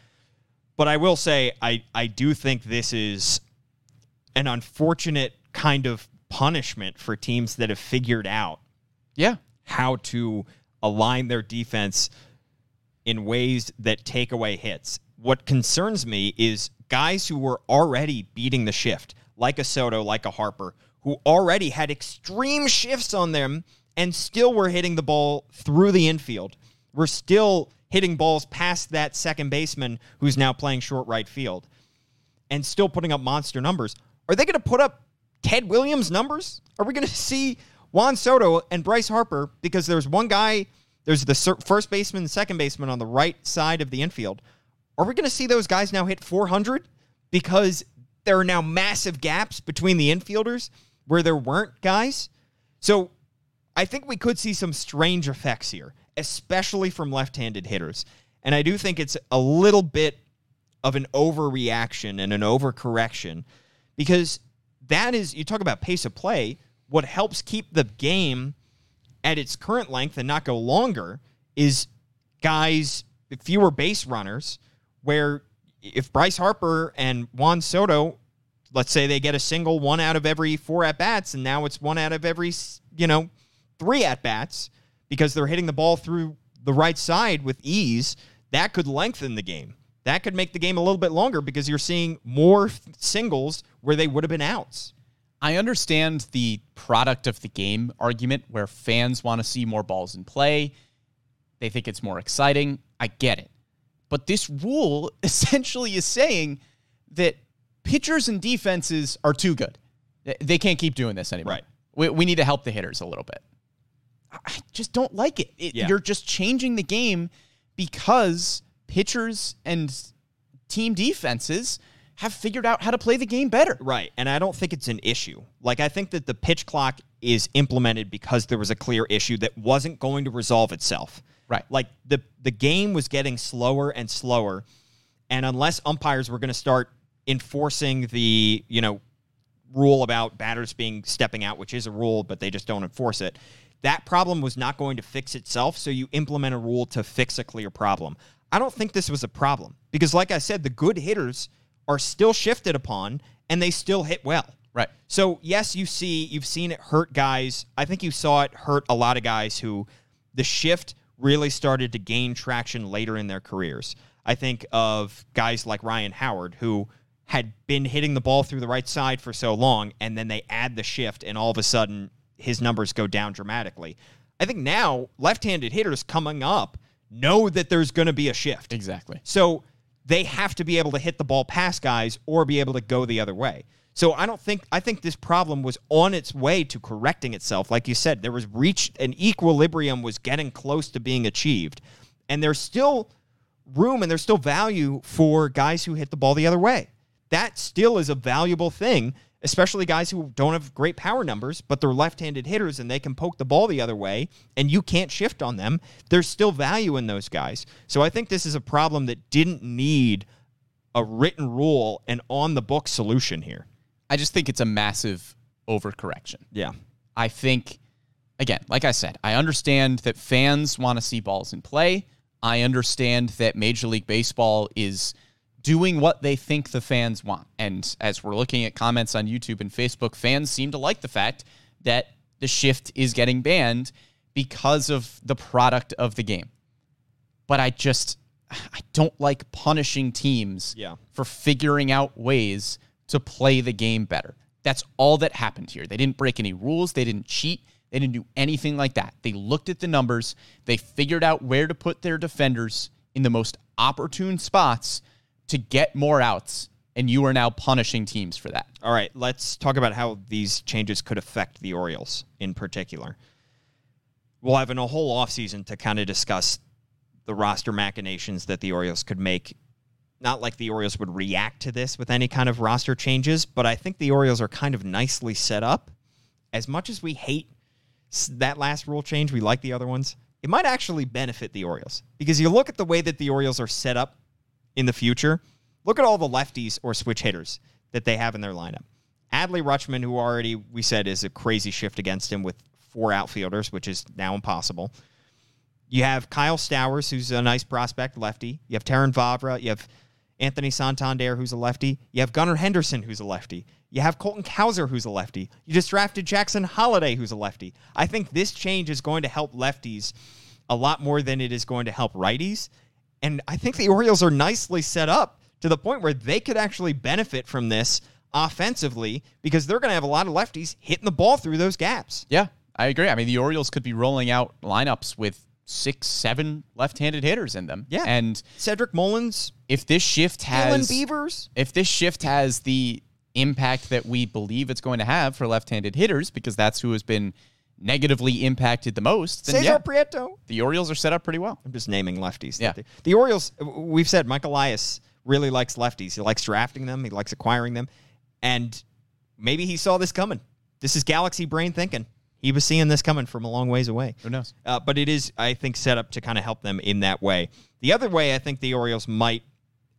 But I will say, I I do think this is an unfortunate kind of punishment for teams that have figured out Yeah. how to align their defense in ways that take away hits. What concerns me is guys who were already beating the shift, like a Soto, like a Harper, who already had extreme shifts on them and still were hitting the ball through the infield. We're still hitting balls past that second baseman who's now playing short right field and still putting up monster numbers. Are they going to put up Ted Williams numbers? Are we going to see Juan Soto and Bryce Harper because there's one guy, there's the first baseman second baseman on the right side of the infield. Are we going to see those guys now hit 400 because there are now massive gaps between the infielders where there weren't guys? So I think we could see some strange effects here, especially from left-handed hitters. And I do think it's a little bit of an overreaction and an overcorrection because that is you talk about pace of play, what helps keep the game at its current length and not go longer is guys fewer base runners where if Bryce Harper and Juan Soto let's say they get a single one out of every four at bats and now it's one out of every you know three at bats because they're hitting the ball through the right side with ease that could lengthen the game that could make the game a little bit longer because you're seeing more singles where they would have been outs I understand the product of the game argument where fans want to see more balls in play. They think it's more exciting. I get it. But this rule essentially is saying that pitchers and defenses are too good. They can't keep doing this anymore. Right. We, we need to help the hitters a little bit. I just don't like it. It- Yeah. You're just changing the game because pitchers and team defenses have figured out how to play the game better. Right. And I don't think it's an issue. Like, I think that the pitch clock is implemented because there was a clear issue that wasn't going to resolve itself. Right. Like, the, the game was getting slower and slower. And unless umpires were going to start enforcing the, you know, rule about batters being stepping out, which is a rule, but they just don't enforce it, that problem was not going to fix itself. So you implement a rule to fix a clear problem. I don't think this was a problem because, like I said, the good hitters are still shifted upon and they still hit well. Right. So yes, you see, you've seen it hurt guys. I think you saw it hurt a lot of guys who the shift really started to gain traction later in their careers. I think of guys like Ryan Howard who had been hitting the ball through the right side for so long, and then they add the shift, and all of a sudden his numbers go down dramatically. I think now left-handed hitters coming up know that there's going to be a shift. Exactly. So they have to be able to hit the ball past guys or be able to go the other way. So I don't think I think this problem was on its way to correcting itself. Like you said, there was reached an equilibrium was getting close to being achieved. And there's still room and there's still value for guys who hit the ball the other way. That still is a valuable thing, especially guys who don't have great power numbers, but they're left-handed hitters and they can poke the ball the other way and you can't shift on them. There's still value in those guys. So I think this is a problem that didn't need a written rule and on the book solution here. I just think it's a massive overcorrection. Yeah. I think, again, like I said, I understand that fans want to see balls in play. I understand that Major League Baseball is doing what they think the fans want. And as we're looking at comments on YouTube and Facebook, fans seem to like the fact that the shift is getting banned because of the product of the game. But I just, I don't like punishing teams Yeah. for figuring out ways to play the game better. That's all that happened here. They didn't break any rules, they didn't cheat, they didn't do anything like that. They looked at the numbers, they figured out where to put their defenders in the most opportune spots to get more outs, and you are now punishing teams for that. All right, let's talk about how these changes could affect the Orioles in particular. We'll have a whole offseason to kind of discuss the roster machinations that the Orioles could make. Not like the Orioles would react to this with any kind of roster changes, but I think the Orioles are kind of nicely set up. As much as we hate that last rule change, we like the other ones. It might actually benefit the Orioles because you look at the way that the Orioles are set up in the future. Look at all the lefties or switch hitters that they have in their lineup. Adley Rutschman, who already we said is a crazy shift against him with four outfielders, which is now impossible. You have Kyle Stowers, who's a nice prospect, lefty. You have Terrin Vavra. You have Anthony Santander, who's a lefty. You have Gunnar Henderson, who's a lefty. You have Colton Cowser, who's a lefty. You just drafted Jackson Holliday, who's a lefty. I think this change is going to help lefties a lot more than it is going to help righties. And I think the Orioles are nicely set up to the point where they could actually benefit from this offensively because they're going to have a lot of lefties hitting the ball through those gaps. Yeah, I agree. I mean, the Orioles could be rolling out lineups with six, seven left-handed hitters in them. Yeah. and Cedric Mullins, if this shift Dylan has Beavers. if this shift has the impact that we believe it's going to have for left-handed hitters, because that's who has been negatively impacted the most, then Cesar yeah, Prieto. the Orioles are set up pretty well. I'm just naming lefties. Yeah. The, the Orioles, we've said Mike Elias really likes lefties. He likes drafting them, he likes acquiring them. And maybe he saw this coming. This is galaxy brain thinking. He was seeing this coming from a long ways away. Who knows? Uh, but it is, I think, set up to kind of help them in that way. The other way I think the Orioles might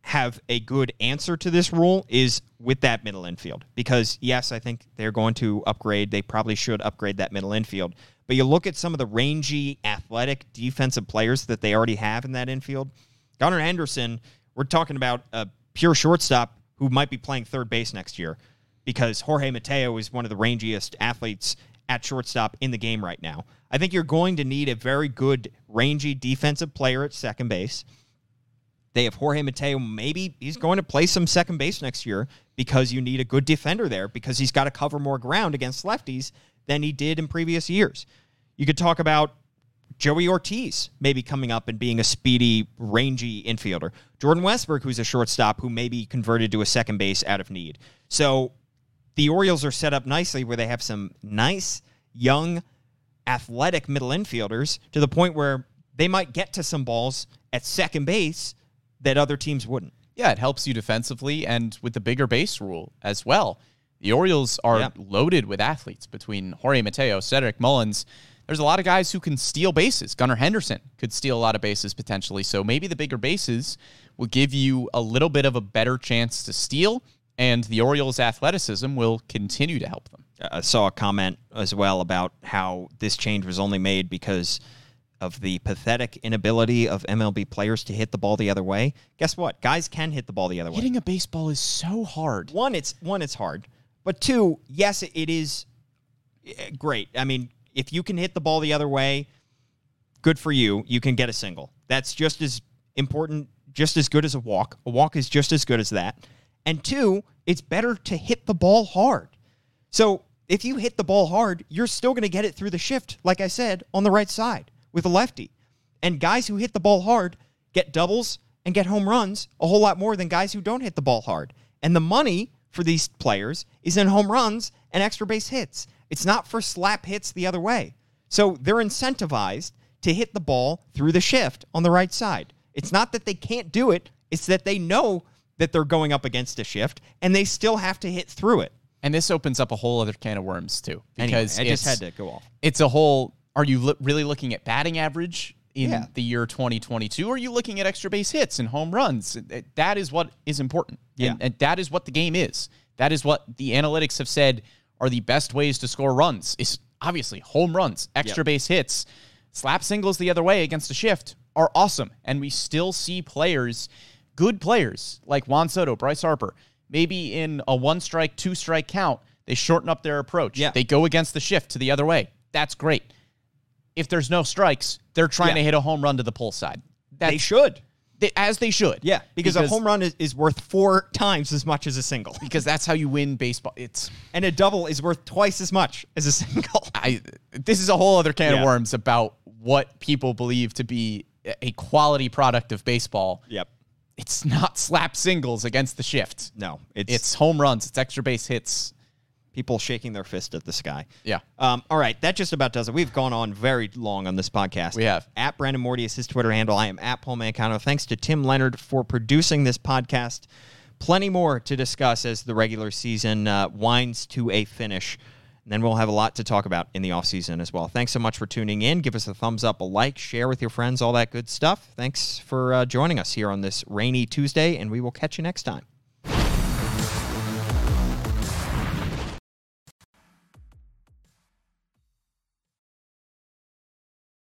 have a good answer to this rule is with that middle infield. Because, yes, I think they're going to upgrade. They probably should upgrade that middle infield. But you look at some of the rangy, athletic, defensive players that they already have in that infield. Gunnar Henderson, we're talking about a pure shortstop who might be playing third base next year because Jorge Mateo is one of the rangiest athletes at shortstop in the game right now. I think you're going to need a very good, rangy defensive player at second base. They have Jorge Mateo. Maybe he's going to play some second base next year because you need a good defender there because he's got to cover more ground against lefties than he did in previous years. You could talk about Joey Ortiz maybe coming up and being a speedy, rangy infielder. Jordan Westburg, who's a shortstop who may be converted to a second base out of need. So the Orioles are set up nicely where they have some nice, young, athletic middle infielders to the point where they might get to some balls at second base that other teams wouldn't. Yeah, it helps you defensively and with the bigger base rule as well. The Orioles are Yeah. loaded with athletes between Jorge Mateo, Cedric Mullins. There's a lot of guys who can steal bases. Gunnar Henderson could steal a lot of bases potentially. So maybe the bigger bases will give you a little bit of a better chance to steal, and the Orioles' athleticism will continue to help them. I saw a comment as well about how this change was only made because of the pathetic inability of MLB players to hit the ball the other way. Guess what? Guys can hit the ball the other way. Hitting a baseball is so hard. one it's one it's hard but two yes it is eh, great i mean if you can hit the ball the other way good for you you can get a single that's just as important just as good as a walk a walk is just as good as that and two it's better to hit the ball hard so if you hit the ball hard you're still going to get it through the shift like i said on the right side with a lefty and guys who hit the ball hard get doubles and get home runs a whole lot more than guys who don't hit the ball hard. And the money for these players is in home runs and extra base hits. It's not for slap hits the other way. So they're incentivized to hit the ball through the shift on the right side. It's not that they can't do it, it's that they know that they're going up against a shift and they still have to hit through it. And this opens up a whole other can of worms too, Anyway, because I just had to go off. It's a whole. Are you lo- really looking at batting average in Yeah. the year 2022? Or are you looking at extra base hits and home runs? That is what is important. Yeah. And, and that is what the game is. That is what the analytics have said are the best ways to score runs. Is obviously home runs, extra Yep. base hits, slap singles the other way against a shift are awesome. And we still see players, good players like Juan Soto, Bryce Harper, maybe in a one strike, two strike count, they shorten up their approach. Yeah. They go against the shift to the other way. That's great. If there's no strikes, they're trying Yeah. to hit a home run to the pull side. That's, They should. they- as they should. Yeah, because, a home run is, is worth four times as much as a single. because that's how you win baseball. It's And a double is worth twice as much as a single. I this is a whole other can Yeah. of worms about what people believe to be a quality product of baseball. Yep. It's not slap singles against the shift. No, it's, It's home runs, it's extra base hits. People shaking their fist at the sky. Yeah. Um, all right, that just about does it. We've gone on very long on this podcast. We have. At Brandon Morty is his Twitter handle. I am at Paul Mancano. Thanks to Tim Leonard for producing this podcast. Plenty more to discuss as the regular season uh, winds to a finish. And then we'll have a lot to talk about in the offseason as well. Thanks so much for tuning in. Give us a thumbs up, a like, share with your friends, all that good stuff. Thanks for uh, joining us here on this rainy Tuesday, and we will catch you next time.